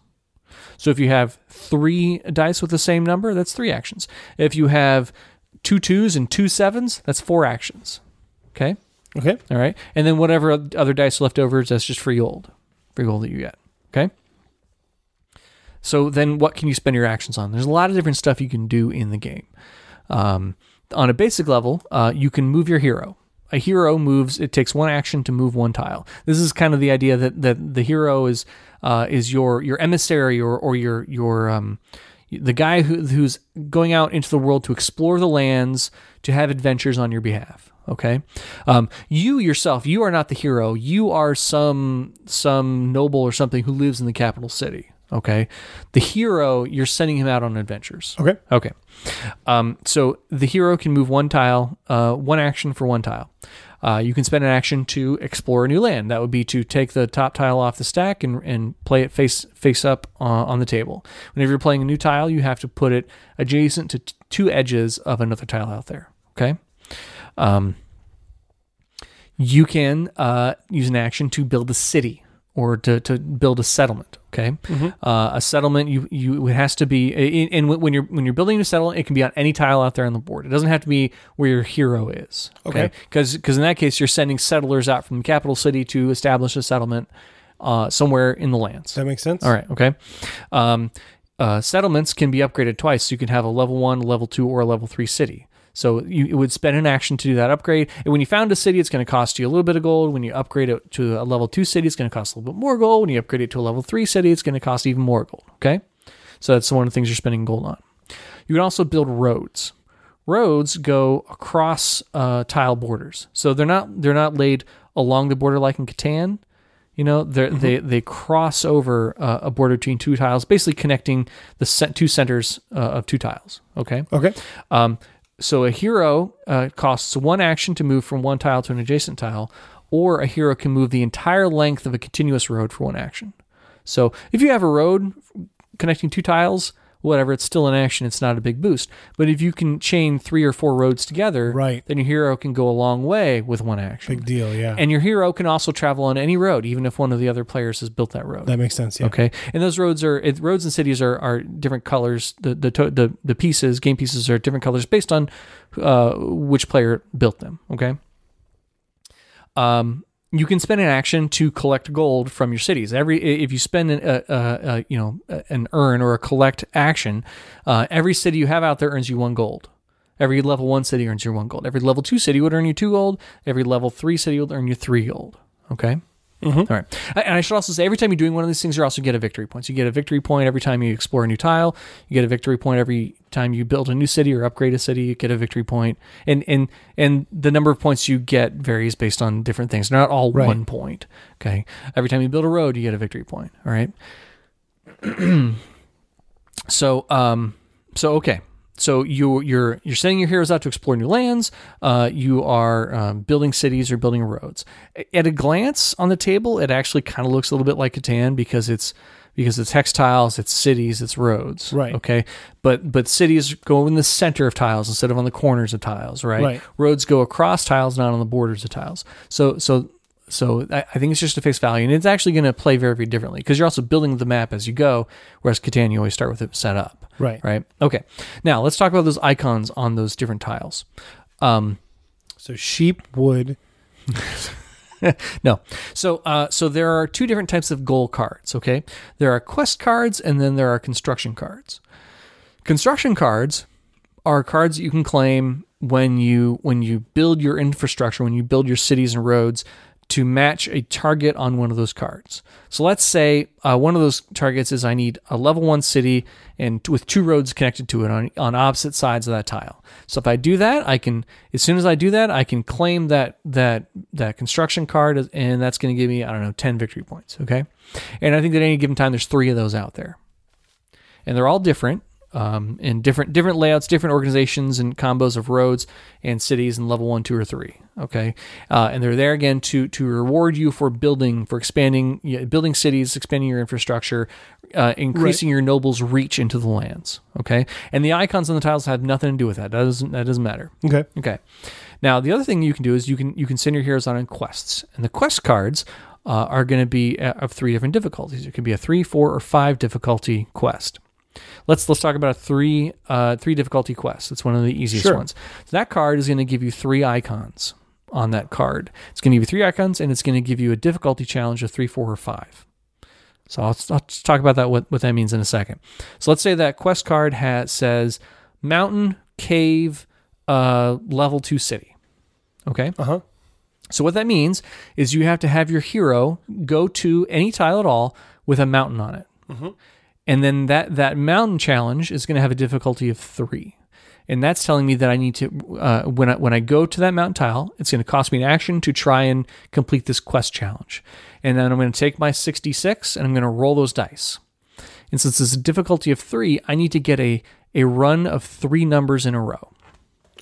C: So if you have three dice with the same number, that's three actions. If you have two twos and two sevens, that's four actions. Okay.
D: Okay.
C: All right. And then whatever other dice left over, that's just free gold. Free gold that you get. Okay. So then what can you spend your actions on? There's a lot of different stuff you can do in the game. Um, on a basic level, uh, you can move your hero. A hero moves, it takes one action to move one tile. This is kind of the idea that, that the hero is uh, is your your emissary or, or your your um, the guy who, who's going out into the world to explore the lands, to have adventures on your behalf. Okay, um, you yourself, you are not the hero. You are some some noble or something who lives in the capital city. Okay, the hero, you're sending him out on adventures.
D: Okay.
C: Okay. Um, so the hero can move one tile, uh, one action for one tile. Uh, you can spend an action to explore a new land. That would be to take the top tile off the stack and, and play it face face up uh, on the table. Whenever you're playing a new tile, you have to put it adjacent to t- two edges of another tile out there. Okay. Um, you can uh, use an action to build a city or to, to build a settlement. Okay, uh, a settlement you you it has to be and when you're when you're building a settlement, it can be on any tile out there on the board. It doesn't have to be where your hero is.
D: Okay.
C: because in that case you're sending settlers out from the capital city to establish a settlement uh, somewhere in the lands.
D: That makes sense.
C: All right. Okay. Um, uh, settlements can be upgraded twice. So you can have a level one, level two, or a level three city. So you it would spend an action to do that upgrade. And when you found a city, it's going to cost you a little bit of gold. When you upgrade it to a level two city, it's going to cost a little bit more gold. When you upgrade it to a level three city, it's going to cost even more gold. Okay. So that's one of the things you're spending gold on. You can also build roads. Roads go across uh, tile borders, so they're not they're not laid along the border like in Catan. You know, they
D: Mm-hmm.
C: they they cross over uh, a border between two tiles, basically connecting the two centers uh, of two tiles. Okay.
D: Okay.
C: Um, so a hero uh, costs one action to move from one tile to an adjacent tile, or a hero can move the entire length of a continuous road for one action. So if you have a road connecting two tiles, whatever, it's still an action. It's not a big boost. But if you can chain three or four roads together,
D: Right.
C: then your hero can go a long way with one action.
D: Big deal. Yeah.
C: And your hero can also travel on any road, even if one of the other players has built that road.
D: that makes sense. Yeah.
C: Okay, and those roads are it, roads and cities are, are different colors. The the, to, the the pieces, game pieces, are different colors based on uh, which player built them. Okay. Um, you can spend an action to collect gold from your cities. Every if you spend an, a, a, a you know an earn or a collect action, uh, every city you have out there earns you one gold. Every level one city earns you one gold. Every level two city would earn you two gold. Every level three city would earn you three gold. Okay. All right. And I should also say, every time you're doing one of these things, you also get a victory point. So you get a victory point every time you explore a new tile. You get a victory point every time you build a new city or upgrade a city. You get a victory point, and and and the number of points you get varies based on different things. They're not all
D: Right.
C: one point. Okay. Every time you build a road, you get a victory point. All right. [CLEARS THROAT] so um so okay so you you're you're sending your heroes out to explore new lands uh, you are um, building cities or building roads at a glance on the table it actually kind of looks a little bit like Catan because it's because it's hex tiles it's cities it's roads
D: Right.
C: okay but but cities go in the center of tiles instead of on the corners of tiles right,
D: Right.
C: roads go across tiles not on the borders of tiles so so so I I think it's just a face value, and it's actually going to play very, very differently because you're also building the map as you go. Whereas Catan, you always start with it set up.
D: Right.
C: Right. Okay. Now let's talk about those icons on those different tiles. Um,
D: So sheep, wood. [LAUGHS]
C: no. So uh, so there are two different types of goal cards. Okay. There are quest cards, and then there are construction cards. Construction cards are cards that you can claim when you when you build your infrastructure, when you build your cities and roads to match a target on one of those cards. So let's say uh, one of those targets is I need a level one city and with two roads connected to it on, on opposite sides of that tile. So if I do that, I can as soon as I do that, I can claim that that that construction card and that's going to give me I don't know 10 victory points, okay? And I think that at any given time there's 3 of those out there and they're all different um, in different different layouts, different organizations and combos of roads and cities in level one, two, or three. Okay, uh, and they're there again to to reward you for building, for expanding, yeah, building cities, expanding your infrastructure, uh, increasing your nobles' reach into the lands. Okay, and the icons on the tiles have nothing to do with that. That doesn't that doesn't matter.
D: Okay.
C: Okay. Now the other thing you can do is you can you can send your heroes on quests, and the quest cards uh, are going to be uh, of three different difficulties. It could be a three, four, or five difficulty quest. Let's let's talk about a three uh, three difficulty quest. It's one of the easiest
D: Sure.
C: ones. So that card is going to give you three icons on that card. It's going to give you three icons, and it's going to give you a difficulty challenge of three, four, or five. So I'll, I'll just talk about that what, what that means in a second. So let's say that quest card has says mountain, cave, uh, level two city. Okay.
D: Uh huh.
C: So what that means is you have to have your hero go to any tile at all with a mountain on it, and then that that mountain challenge is going to have a difficulty of three, and that's telling me that I need to uh, when I when I go to that mountain tile, it's going to cost me an action to try and complete this quest challenge, and then I'm going to take my sixty six and I'm going to roll those dice, and since it's a difficulty of three, I need to get a a run of three numbers in a row.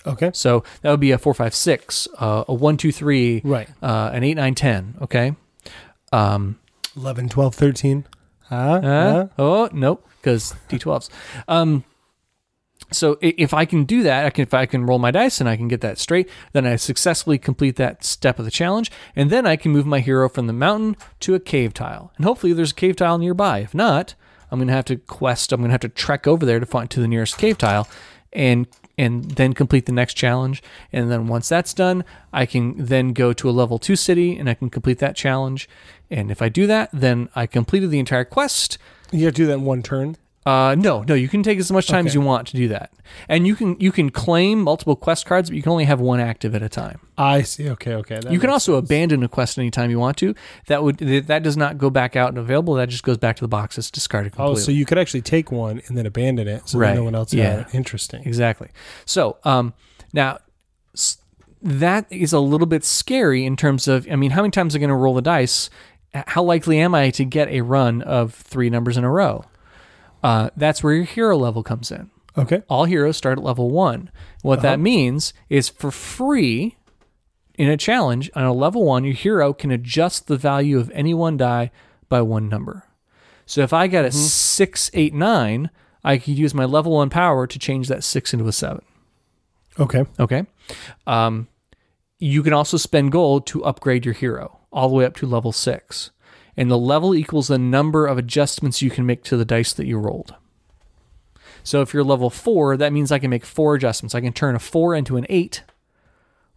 D: Okay.
C: So that would be a four, five, six, uh, a one, two, three,
D: Right.
C: uh, an eight, nine, ten. Okay. Um,
D: 11, 12, 13. Huh?
C: uh,
D: Huh?
C: oh nope, because d12s. Um, so if I can do that, I can if I can roll my dice and I can get that straight, then I successfully complete that step of the challenge, and then I can move my hero from the mountain to a cave tile, and hopefully there's a cave tile nearby. If not, I'm gonna have to quest. I'm gonna have to trek over there to find to the nearest cave tile, and and then complete the next challenge. And then once that's done, I can then go to a level two city and I can complete that challenge. And if I do that, then I completed the entire quest.
D: You have to do that in one turn.
C: Uh, no, no, you can take as much time as you want to do that, and you can you can claim multiple quest cards, but you can only have one active at a time.
D: I see. Okay. Okay.
C: You can also
D: sense.
C: abandon a quest anytime you want to. That would that does not go back out and available. That just goes back to the box. It's discarded
D: Oh, so you could actually take one and then abandon it, so
C: Right.
D: no one else.
C: Yeah.
D: Interesting.
C: Exactly. So, um, now that is a little bit scary in terms of, I mean, how many times are I going to roll the dice? How likely am I to get a run of three numbers in a row? Uh, that's where your hero level comes in.
D: Okay.
C: All heroes start at level one. What
D: Uh-huh.
C: that means is for free, in a challenge on a level one, your hero can adjust the value of any one die by one number. So if I got a six, eight, nine, I could use my level one power to change that six into a seven.
D: Okay.
C: Okay. Um, you can also spend gold to upgrade your hero all the way up to level six. And the level equals the number of adjustments you can make to the dice that you rolled. So if you're level four, that means I can make four adjustments. I can turn a four into an eight,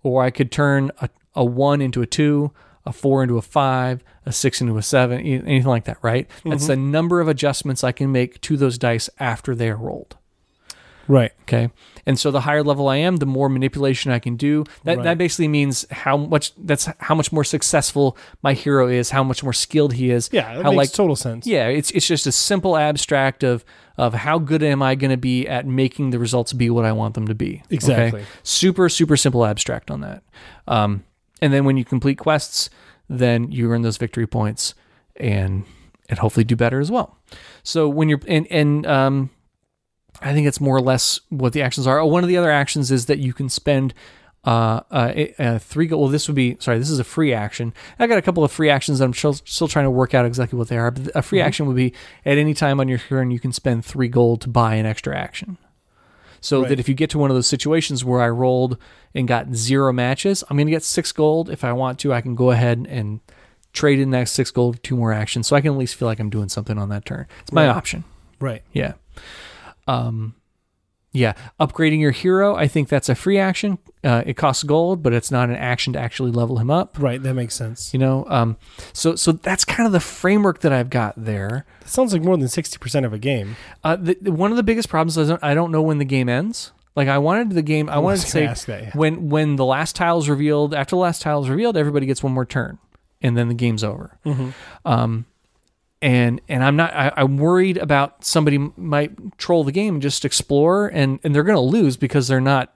C: or I could turn a, a one into a two, a four into a five, a six into a seven, anything like that, right? That's mm-hmm. the number of adjustments I can make to those dice after they are rolled.
D: Right.
C: Okay. And so the higher level I am, the more manipulation I can do. That
D: Right.
C: that basically means how much that's how much more successful my hero is, how much more skilled he is.
D: Yeah, that
C: how
D: makes total sense.
C: Yeah, it's it's just a simple abstract of of how good am I going to be at making the results be what I want them to be. okay?
D: Exactly.
C: Super super simple abstract on that. Um, and then when you complete quests, then you earn those victory points and and hopefully do better as well. So when you're and and um, I think it's more or less what the actions are. One of the other actions is that you can spend uh, uh, uh, three gold. Well, this would be sorry. This is a free action. I got a couple of free actions that I'm still, still trying to work out exactly what they are. But a free action would be at any time on your turn you can spend three gold to buy an extra action. So
D: Right.
C: that if you get to one of those situations where I rolled and got zero matches, I'm going to get six gold. If I want to, I can go ahead and trade in that six gold for two more actions. So I can at least feel like I'm doing something on that turn. It's my
D: Right.
C: option.
D: Right.
C: Yeah. Um, yeah. Upgrading your hero, I think that's a free action. Uh, it costs gold, but it's not an action to actually level him up.
D: Right. That makes sense.
C: You know, um, so so that's kind of the framework that I've got there.
D: That sounds like more than sixty percent of a game.
C: Uh, the, the- one of the biggest problems is I don't, know when the game ends. Like I wanted the game, I wanted to say
D: that, yeah.
C: when when the last tile is revealed. After the last tile is revealed, everybody gets one more turn, and then the game's over.
D: Mm-hmm.
C: Um, and and I'm not. I, I'm worried about somebody might troll the game and just explore, and and they're going to lose because they're not.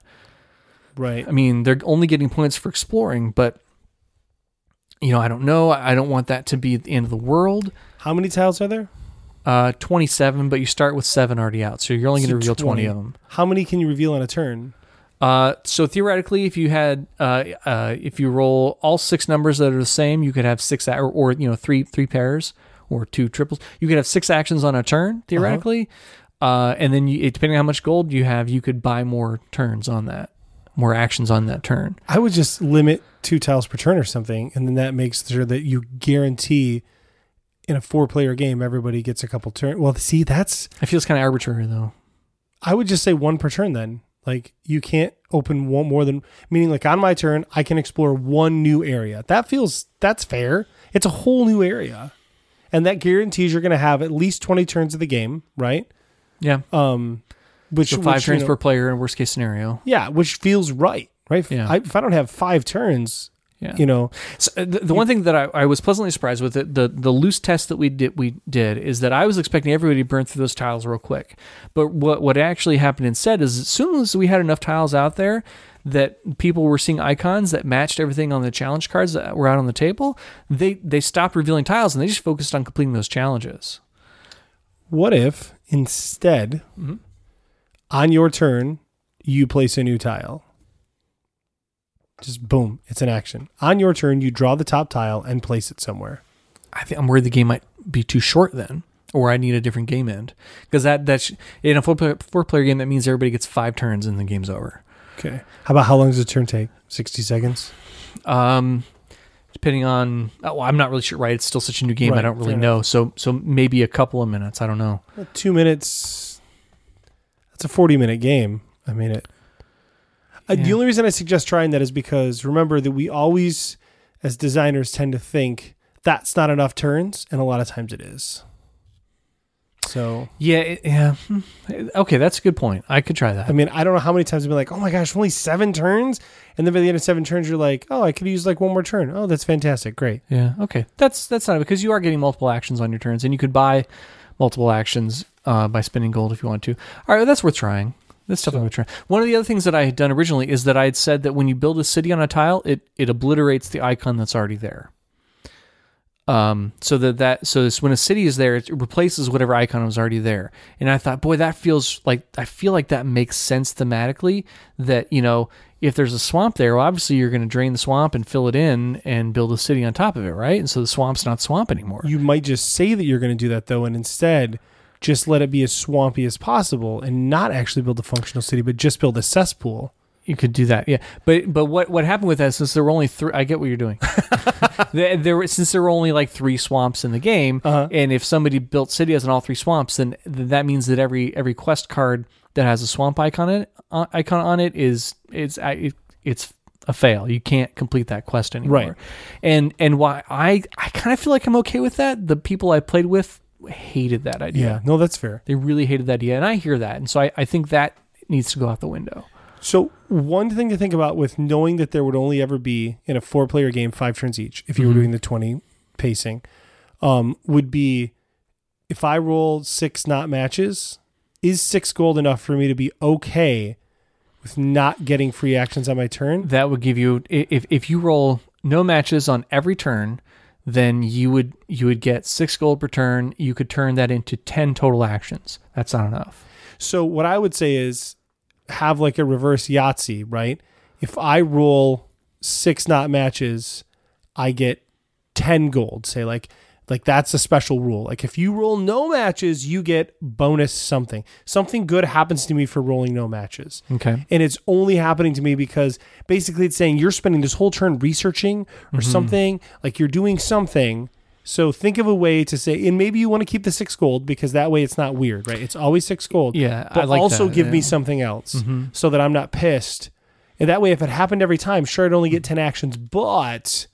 D: Right.
C: I mean, they're only getting points for exploring, but you know, I don't know. I don't want that to be the end of the world.
D: How many tiles are there?
C: Uh, 27, but you start with seven already out, so you're only going to reveal 20 of them.
D: How many can you reveal on a turn?
C: Uh, so theoretically, if you had, uh, uh, if you roll all six numbers that are the same, you could have six, or, or you know, three three pairs or two triples. You could have six actions on a turn theoretically, uh and then you, depending on how much gold you have, you could buy more turns on that, more actions on that turn.
D: I would just limit two tiles per turn or something, and then that makes sure that you guarantee in a four-player game everybody gets a couple turns. Well, see, that's
C: It feels kind of arbitrary though.
D: I would just say one per turn. Then, like, you can't open one more than meaning. Like on my turn, I can explore one new area. That feels that's fair. It's a whole new area, and that guarantees you're going to have at least twenty turns of the game, right?
C: Yeah,
D: Um, which
C: so five
D: which, you
C: turns
D: know-
C: per player in worst case scenario.
D: Yeah, which feels right, right? If
C: Yeah.
D: I, if I don't have five turns,
C: Yeah,
D: you know,
C: So, uh, the, the one thing that I, I was pleasantly surprised with it, the the loose test that we did we did is that I was expecting everybody to burn through those tiles real quick, but what what actually happened instead is as soon as we had enough tiles out there that people were seeing icons that matched everything on the challenge cards that were out on the table, they they stopped revealing tiles and they just focused on completing those challenges.
D: what if instead
C: Mhm.
D: on your turn you place a new tile? Just boom, it's an action. On your turn, you draw the top tile and place it somewhere.
C: I think I'm worried the game might be too short then, or I need a different game end because that that's in a four player, four player game that means everybody gets five turns and the game's over.
D: Okay. How about how long does a turn take? 60 seconds?
C: Um, depending on, oh, I'm not really sure. Right, it's still such a new game. I don't really know. So, so maybe a couple of minutes. I don't know.
D: Uh, Two minutes. That's a 40 minute game. I mean, it. Uh, the only reason I suggest trying that is because remember that we always, as designers, tend to think that's not enough turns, and a lot of times it is. So,
C: Yeah, it, yeah. Hmm. Okay, that's a good point. I could try that.
D: I mean, I don't know how many times I've been like, oh my gosh, only seven turns? And then by the end of seven turns, you're like, oh, I could use like one more turn. Oh, that's fantastic. Great.
C: yeah. Okay, that's that's not because you are getting multiple actions on your turns, and you could buy multiple actions uh, by spending gold if you want to. All right, that's worth trying. That's definitely worth trying. One of the other things that I had done originally is that I had said that when you build a city on a tile, it it obliterates the icon that's already there. Um, so that that so this when a city is there, it replaces whatever icon was already there. And I thought, boy, that feels like I feel like that makes sense thematically. That you know, if there's a swamp there, well, obviously you're going to drain the swamp and fill it in and build a city on top of it, right? And so the swamp's not swamp anymore.
D: You might just say that you're going to do that though, and instead just let it be as swampy as possible, and not actually build a functional city, but just build a cesspool.
C: You could do that, yeah. But but what what happened with that? Since there were only three, I get what you're doing. [LAUGHS] there, there since there were only like three swamps in the game,
D: Uh-huh.
C: and if somebody built cities in all three swamps, then th- that means that every every quest card that has a swamp icon it uh, icon on it is it's I- it, it's a fail. You can't complete that quest anymore.
D: Right.
C: And and why I I kind of feel like I'm okay with that. The people I played with hated that idea.
D: Yeah, no, that's fair.
C: They really hated that idea, and I hear that, and so I, I think that needs to go out the window.
D: So one thing to think about with knowing that there would only ever be in a four player game five turns each, if you were
C: Mhm.
D: doing the twenty pacing, um, would be if I roll six not matches, is six gold enough for me to be okay with not getting free actions on my turn?
C: that would give you if if you roll no matches on every turn then you would you would get six gold per turn you could turn that into 10 total actions that's not enough
D: So what I would say is have like a reverse Yahtzee, right? If I roll six not matches, I get ten gold. Say like like that's a special rule. Like if you roll no matches, you get bonus something. Something good happens to me for rolling no matches.
C: okay
D: And it's only happening to me because basically it's saying you're spending this whole turn researching or mm-hmm. something, like you're doing something. So think of a way to say, and maybe you want to keep the six gold because that way it's not weird, right? It's always six gold
C: yeah
D: but
C: like
D: also
C: that,
D: give me something else
C: Mhm.
D: so that I'm not pissed. And that way, if it happened every time, sure, I'd only get 10 actions, but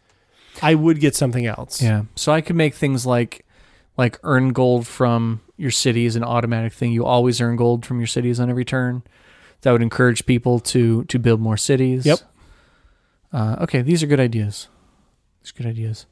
D: I would get something else.
C: yeah so i could make things like like earn gold from your city is an automatic thing you always earn gold from your cities on every turn that would encourage people to to build more cities
D: Yep.
C: uh, okay these are good ideas these are good ideas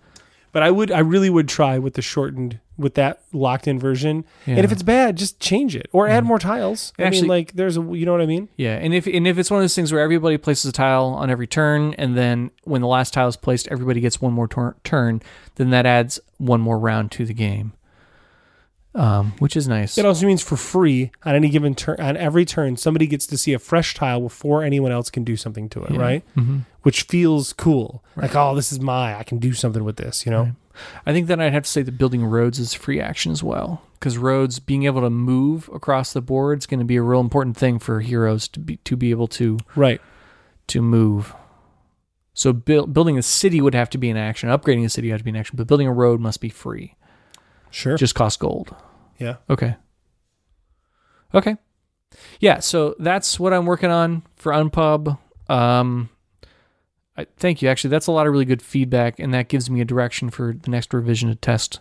D: But I would, I really would try with the shortened, with that locked in version. And if it's bad, just change it or add mm-hmm. more tiles. I
C: Actually-
D: mean, like, there's a, you know what I mean?
C: Yeah, and if and if it's one of those things where everybody places a tile on every turn, and then when the last tile is placed, everybody gets one more tur- turn, then that adds one more round to the game, um, which is nice.
D: It also means for free on any given turn, on every turn, somebody gets to see a fresh tile before anyone else can do something to it, right?
C: hmm
D: Which feels cool. Like, oh, this is my, I can do something with this, you know?
C: Right. I think that I'd have to say that building roads is free action as well, because roads being able to move across the board is going to be a real important thing for heroes to be to be able to
D: Right.
C: to move. So build, building a city would have to be an action. Upgrading a city would have to be an action, but building a road must be free.
D: Sure.
C: Just cost gold.
D: yeah.
C: Okay. Okay. Yeah, so that's what I'm working on for Unpub. Um I, thank you. Actually, that's a lot of really good feedback and that gives me a direction for the next revision to test.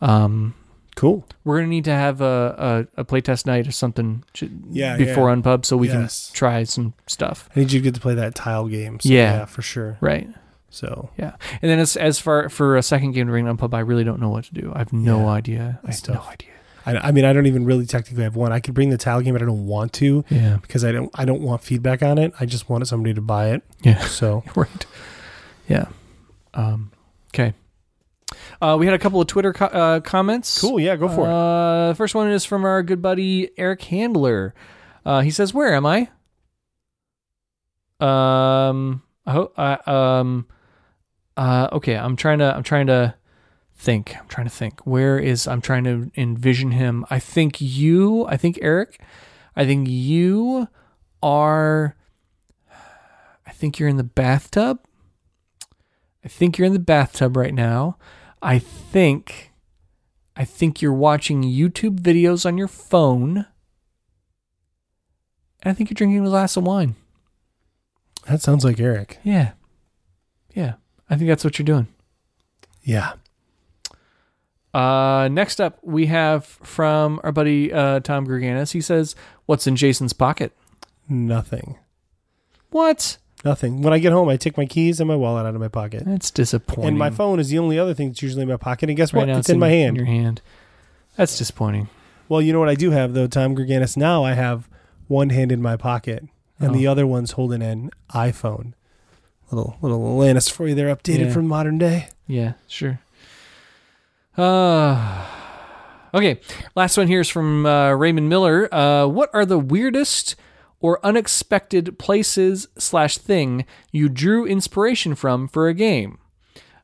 C: Um
D: Cool.
C: we're going to need to have a, a, a playtest night or something j-
D: Yeah,
C: before
D: yeah.
C: Unpub so we
D: Yes.
C: can try some stuff.
D: I need you to get to play that tile game. So
C: Yeah.
D: yeah. for sure.
C: Right.
D: So
C: Yeah. And then as as far for a second game to bring Unpub, I really don't know what to do. I have no
D: Yeah,
C: idea. I have no idea.
D: I, I mean, I don't even really technically have one. I could bring the tile game, but I don't want to
C: Yeah.
D: because I don't. I don't want feedback on it. I just wanted somebody to buy it.
C: Yeah.
D: So [LAUGHS]
C: right. Yeah. Um, okay. Uh, we had a couple of Twitter co- uh, comments.
D: cool. Yeah, go for it.
C: Uh, the first one is from our good buddy Eric Handler. Uh, he says, "Where am I?" Um. I hope. Uh, um. Uh. Okay. I'm trying to. I'm trying to think. I'm trying to think. Where is? I'm trying to envision him. I think you. I think Eric. I think you are. I think you're in the bathtub. I think you're in the bathtub right now. I think I think you're watching YouTube videos on your phone. And I think you're drinking a glass of wine.
D: That sounds like Eric.
C: Yeah. Yeah. I think that's what you're doing.
D: Yeah.
C: Uh, next up, we have from our buddy uh, Tom Gerganis. He says, What's in Jason's pocket?
D: Nothing.
C: What?
D: Nothing. When I get home, I take my keys and my wallet out of my pocket,
C: That's disappointing.
D: and my phone is the only other thing that's usually in my pocket. And guess
C: Right
D: what?
C: now
D: it's, in my hand.
C: In your hand. That's disappointing.
D: Well, you know what I do have though, Tom Gerganis. Now I have one hand in my pocket, and
C: Oh.
D: the other one's holding an iPhone. Little little Atlantis for you there, updated
C: Yeah.
D: from modern day.
C: Yeah, sure. Uh, okay, last one here is from uh, Raymond Miller. Uh, what are the weirdest or unexpected places slash thing you drew inspiration from for a game?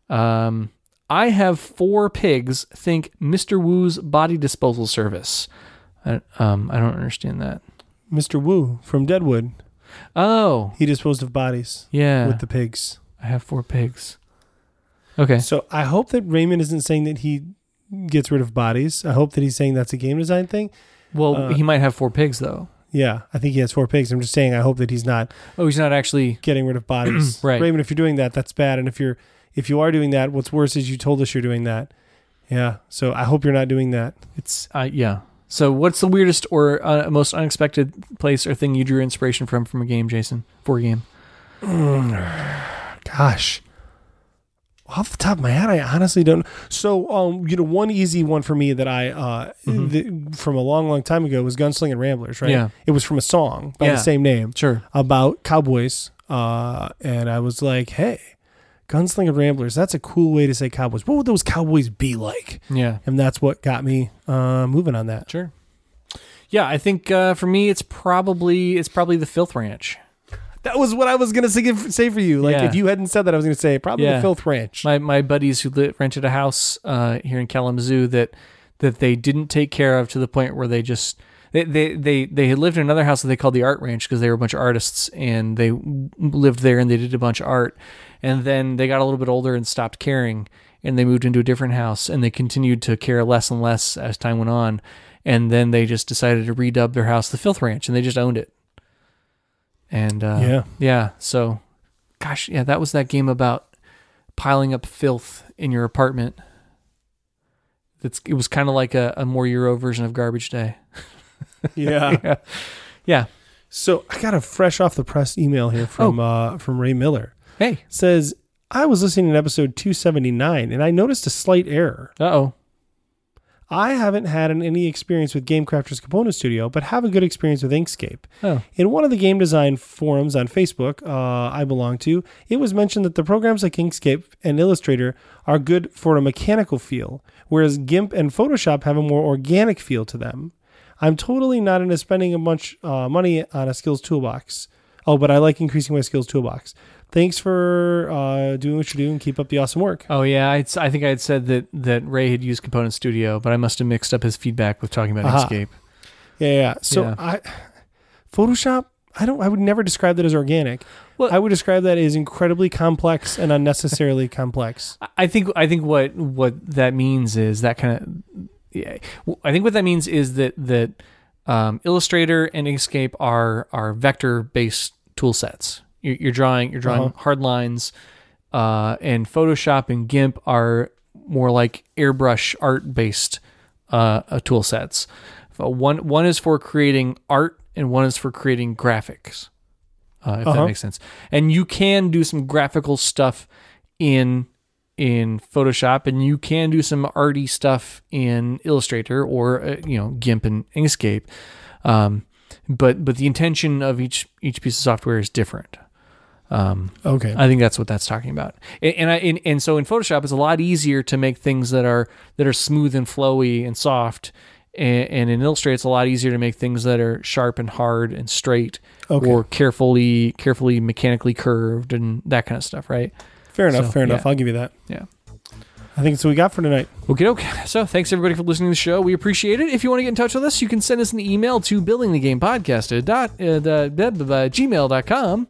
C: Um, I have four pigs. Think Mr. Wu's body disposal service. I, um, I don't understand that.
D: Mr. Wu from Deadwood.
C: Oh,
D: He disposed of bodies
C: yeah.
D: with the pigs.
C: I have four pigs. Okay.
D: So I hope that Raymond isn't saying that he gets rid of bodies. I hope that he's saying that's a game design thing.
C: Well,
D: uh,
C: he might have four pigs though.
D: Yeah, I think he has four pigs. I'm just saying I hope that he's not
C: Oh, he's not actually.
D: getting rid of bodies. [CLEARS THROAT]
C: Right.
D: Raymond, if you're doing that, that's bad. And if you're if you are doing that, what's worse is you told us you're doing that. Yeah. So I hope you're not doing that.
C: It's uh, yeah. So, what's the weirdest or uh, most unexpected place or thing you drew inspiration from from a game, Jason? For a game? [SIGHS]
D: Gosh. Off the top of my head, I honestly don't. So, um, you know, one easy one for me that I, uh, th- from a long, long time ago was Gunslinging Ramblers, right?
C: Mm-hmm. Yeah.
D: It was from a song by
C: Yeah.
D: the same name
C: Sure.
D: about cowboys. Uh, and I was like, hey, Gunsling and Ramblers, that's a cool way to say cowboys. What would those cowboys be like?
C: Yeah.
D: And that's what got me uh, moving on that.
C: Sure. Yeah, I think uh, for me, it's probably it's probably the Filth Ranch.
D: That was what I was going to say, say for you. Like,
C: Yeah.
D: if you hadn't said that, I was going to say probably
C: Yeah.
D: the Filth Ranch.
C: My my buddies who lit, rented a house uh, here in Kalamazoo that that they didn't take care of to the point where they just they they they, they had lived in another house that they called the Art Ranch because they were a bunch of artists and they lived there and they did a bunch of art and then they got a little bit older and stopped caring and they moved into a different house and they continued to care less and less as time went on and then they just decided to redub their house the Filth Ranch and they just owned it and uh,
D: Yeah.
C: yeah so gosh yeah that was that game about piling up filth in your apartment. That's it was kind of like a, a more Euro version of Garbage Day. [LAUGHS]
D: yeah.
C: yeah, yeah.
D: So I got a fresh off the press email here from
C: Oh.
D: uh, from Ray Miller.
C: Hey,
D: says I was listening to episode 279 and I noticed a slight error.
C: uh oh.
D: I haven't had an- any experience with Game Crafter's Component Studio, but have a good experience with Inkscape.
C: Oh,
D: In one of the game design forums on Facebook uh, I belong to, it was mentioned that the programs like Inkscape and Illustrator are good for a mechanical feel, whereas GIMP and Photoshop have a more organic feel to them. I'm totally not into spending a bunch uh, money on a skills toolbox. Oh, but I like increasing my skills toolbox. Thanks for uh, doing what you do and keep up the awesome work.
C: oh yeah. I'd, I think I had said that that Ray had used Component Studio, but I must have mixed up his feedback with talking about
D: Aha.
C: Inkscape.
D: Yeah, yeah. So
C: Yeah.
D: I Photoshop, I don't I would never describe that as organic.
C: Well-
D: I would describe that as incredibly complex and unnecessarily [LAUGHS] complex.
C: I- I think I think what what that means is that kind of yeah. I think what that means is that that um, Illustrator and Inkscape are are vector based tool sets. You're, you're drawing you're drawing
D: Uh-huh.
C: hard lines, uh, and Photoshop and GIMP are more like airbrush art based uh, uh, tool sets. So one one is for creating art and one is for creating graphics. Uh, if
D: Uh-huh.
C: that makes sense. And you can do some graphical stuff in in Photoshop, and you can do some arty stuff in Illustrator or uh, you know GIMP and Inkscape. Um, but but the intention of each each piece of software is different. Um,
D: Okay.
C: I think that's what that's talking about. And and, I, and and so in Photoshop, it's a lot easier to make things that are that are smooth and flowy and soft. And, and in Illustrator, it's a lot easier to make things that are sharp and hard and straight,
D: Okay.
C: or carefully carefully mechanically curved and that kind of stuff, right?
D: fair enough.
C: so,
D: fair enough.
C: yeah.
D: I'll give you that.
C: Yeah.
D: I think it's what we got for tonight.
C: Okay, okay. So thanks everybody for listening to the show. We appreciate it. If you want to get in touch with us, you can send us an email to buildingthegamepodcast at dot, uh, the, the, the, gmail.com.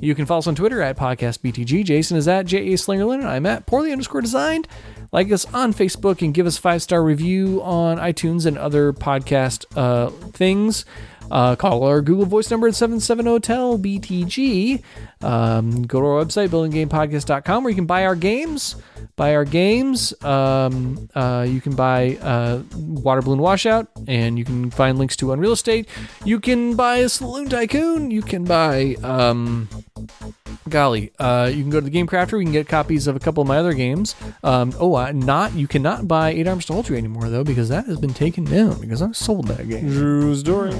C: You can follow us on Twitter at podcastbtg. Jason is at J.A. Slingerland. and I'm at poorly underscore designed. Like us on Facebook and give us five star review on iTunes and other podcast uh, things. Uh, call our Google Voice number at 770-TEL-BTG. Um, go to our website, buildinggamepodcast.com, where you can buy our games. Buy our games. Um, uh, you can buy uh, Water Balloon Washout, and you can find links to Unreal Estate. You can buy a Saloon Tycoon. You can buy... Um, golly, uh, you can go to the Game Crafter. We can get copies of a couple of my other games. Um, oh, uh, not you cannot buy Eight Arms to Hold You anymore though because that has been taken down because I sold that game.
D: Drew's story.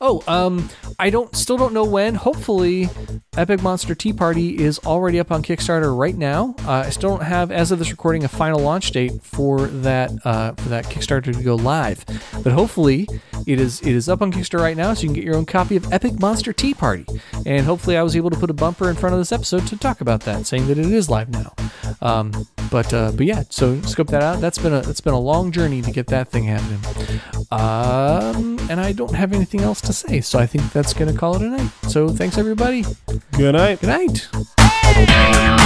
C: Oh, um, I don't still don't know when. Hopefully, Epic Monster Tea Party is already up on Kickstarter right now. Uh, I still don't have, as of this recording, a final launch date for that uh, for that Kickstarter to go live, but hopefully it is it is up on Kickstarter right now, so you can get your own copy of Epic Monster Tea Party. And hopefully, I was able to put a bumper in front of this episode to talk about that, saying that it is live now. Um, but uh, but yeah, so scope that out. That's been a it's been a long journey to get that thing happening. Um, and I don't have anything else to say, so I think that's gonna call it a night. So thanks everybody.
D: Good night.
C: Good night.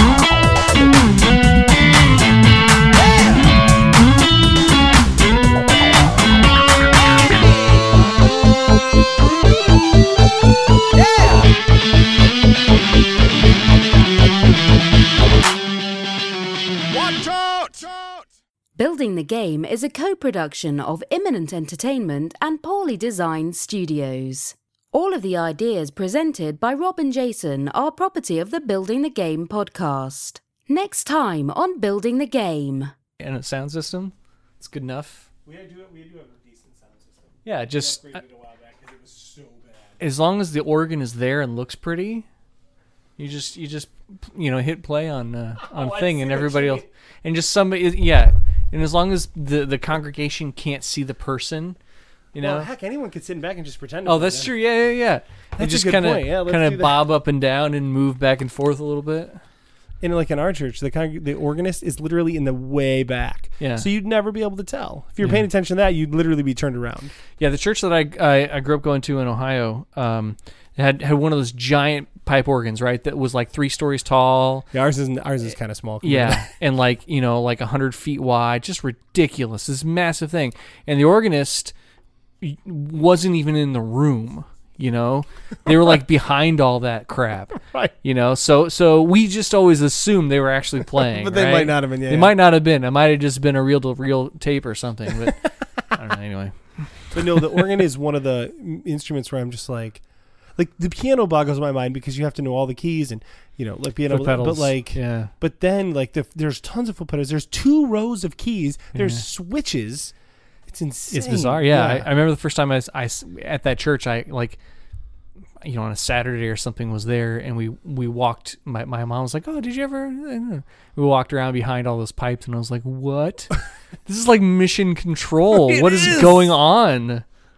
A: Building the Game is a co production of Imminent Entertainment and Poorly Designed Studios. All of the ideas presented by Rob and Jason are property of the Building the Game podcast. Next time on Building the Game.
C: And a sound system. It's good enough.
D: We do we do have a decent sound system.
C: Yeah, just
D: a while back because it was so bad.
C: as long as the organ is there and looks pretty, you just you just you know hit play on uh, [LAUGHS] on
D: Oh,
C: thing and everybody
D: you
C: else and just somebody yeah and as long as the the congregation can't see the person, you know.
D: Well, heck, anyone could sit back and just pretend.
C: oh, that's true. Yeah, yeah, yeah. They
D: That's a
C: just
D: good
C: kind of
D: point. Yeah, let's
C: kind of bob up and down and move back and forth a little bit.
D: And like in our church, the con- the organist is literally in the way back.
C: Yeah.
D: So you'd never be able to tell if you're
C: Yeah.
D: paying attention to that. You'd literally be turned around.
C: Yeah, the church that I I, I grew up going to in Ohio um, had had one of those giant pipe organs, right? That was like three stories tall.
D: Yeah, ours is ours is eh, kind of small. compared
C: Yeah, [LAUGHS] and like you know, like a hundred feet wide, just ridiculous. This massive thing, and the organist wasn't even in the room. You know, they were like behind all that crap. [LAUGHS]
D: Right.
C: You know, so so we just always assumed they were actually [LAUGHS] playing,
D: But they
C: right?
D: might not have been, yeah,
C: they
D: yeah.
C: might not have been. It might have just been a reel to reel tape or something. But I don't know. Anyway,
D: But no, the organ is one of the instruments where I'm just like, like the piano boggles my mind because you have to know all the keys and you know like piano,
C: foot pedals.
D: but like,
C: yeah,
D: but then like the, there's tons of foot pedals. There's two rows of keys. There's
C: Yeah.
D: switches. It's insane.
C: it's bizarre. Yeah, I, I remember the first time I, I at that church. I like, you know, on a Saturday or something was there, and we we walked. My my mom was like, "Oh, did you ever?" We walked around behind all those pipes, and I was like, "What? [LAUGHS] this is like mission control. [LAUGHS] What is
D: is.
C: going on?"